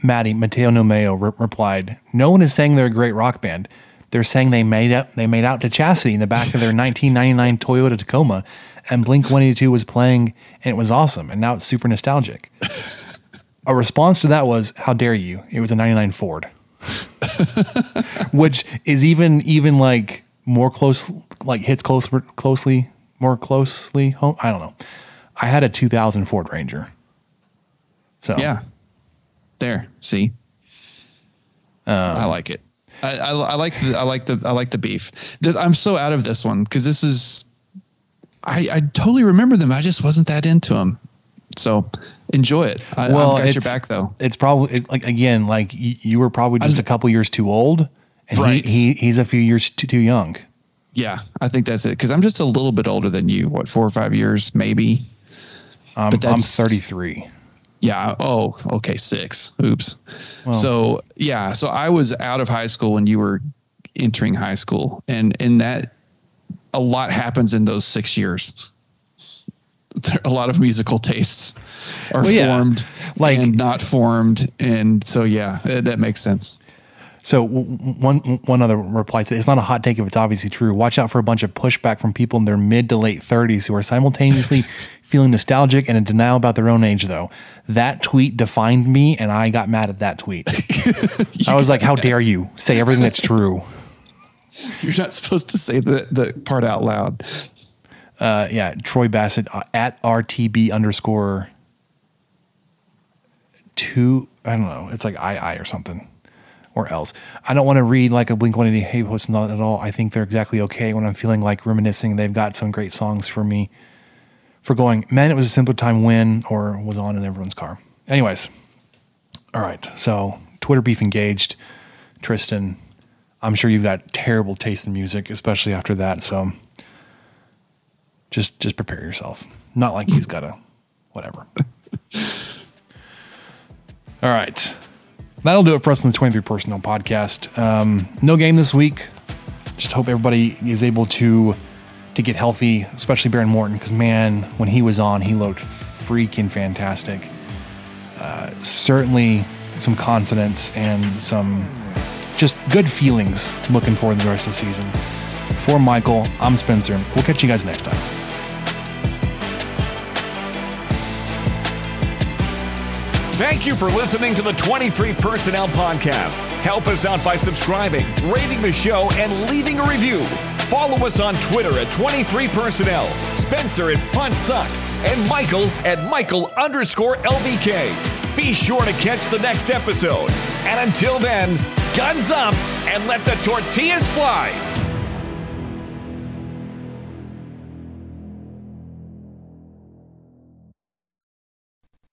Maddie Mateo Nomeo re- replied, "No one is saying they're a great rock band. They're saying they made up they made out to Chastity in the back of their *laughs* 1999 Toyota Tacoma, and Blink 182 was playing, and it was awesome. And now it's super nostalgic." *laughs* a response to that was, "How dare you? It was a 99 Ford," *laughs* which is even even like more close, like hits close closely more closely home. I don't know. I had a 2000 Ford Ranger. So Yeah. There. See. Um, I like it. I, I, I like the I like the I like the beef. This, I'm so out of this one because this is. I I totally remember them. I just wasn't that into them. So enjoy it. I, well, I've got your back though. It's probably it, like again, like y- you were probably just I'm- a couple years too old, and Right. he, he he's a few years too, too young. Yeah, I think that's it. Because I'm just a little bit older than you. What four or five years, maybe. Um, But I'm 33. Yeah. Oh, okay. Six. Oops. Well- so yeah. So I was out of high school when you were entering high school, and and that, a lot happens in those six years. A lot of musical tastes are Well, yeah. formed, Like- and not formed, and so yeah, that, that makes sense. So one one other reply to it's not a hot take if it's obviously true. Watch out for a bunch of pushback from people in their mid to late 30s who are simultaneously *laughs* feeling nostalgic and in denial about their own age. Though that tweet defined me, and I got mad at that tweet. *laughs* I was like, "How dare you say everything that's true?" *laughs* You're not supposed to say the the part out loud. Uh, yeah, Troy Bassett uh, at RTB underscore two. I don't know. It's like II or something or else. I don't want to read like a Blink 182 hate post, not at all. I think they're exactly okay when I'm feeling like reminiscing. They've got some great songs for me for going, man, it was a simpler time when, or was on in everyone's car. Anyways, all right. So Twitter beef engaged. Tristan, I'm sure you've got terrible taste in music, especially after that. So just just prepare yourself. Not like he's got a whatever. *laughs* All right. That'll do it for us on the 23 Personnel podcast. Um, no game this week. Just hope everybody is able to to get healthy, especially Behren Morton, because man, when he was on, he looked freaking fantastic. Uh, certainly some confidence and some just good feelings looking forward to the rest of the season. For Michael, I'm Spencer. We'll catch you guys next time. Thank you for listening to the 23 Personnel Podcast. Help us out by subscribing, rating the show, and leaving a review. Follow us on Twitter at 23 Personnel, Spencer at Punt Suck, and Michael at Michael underscore LBK. Be sure to catch the next episode. And until then, guns up and let the tortillas fly.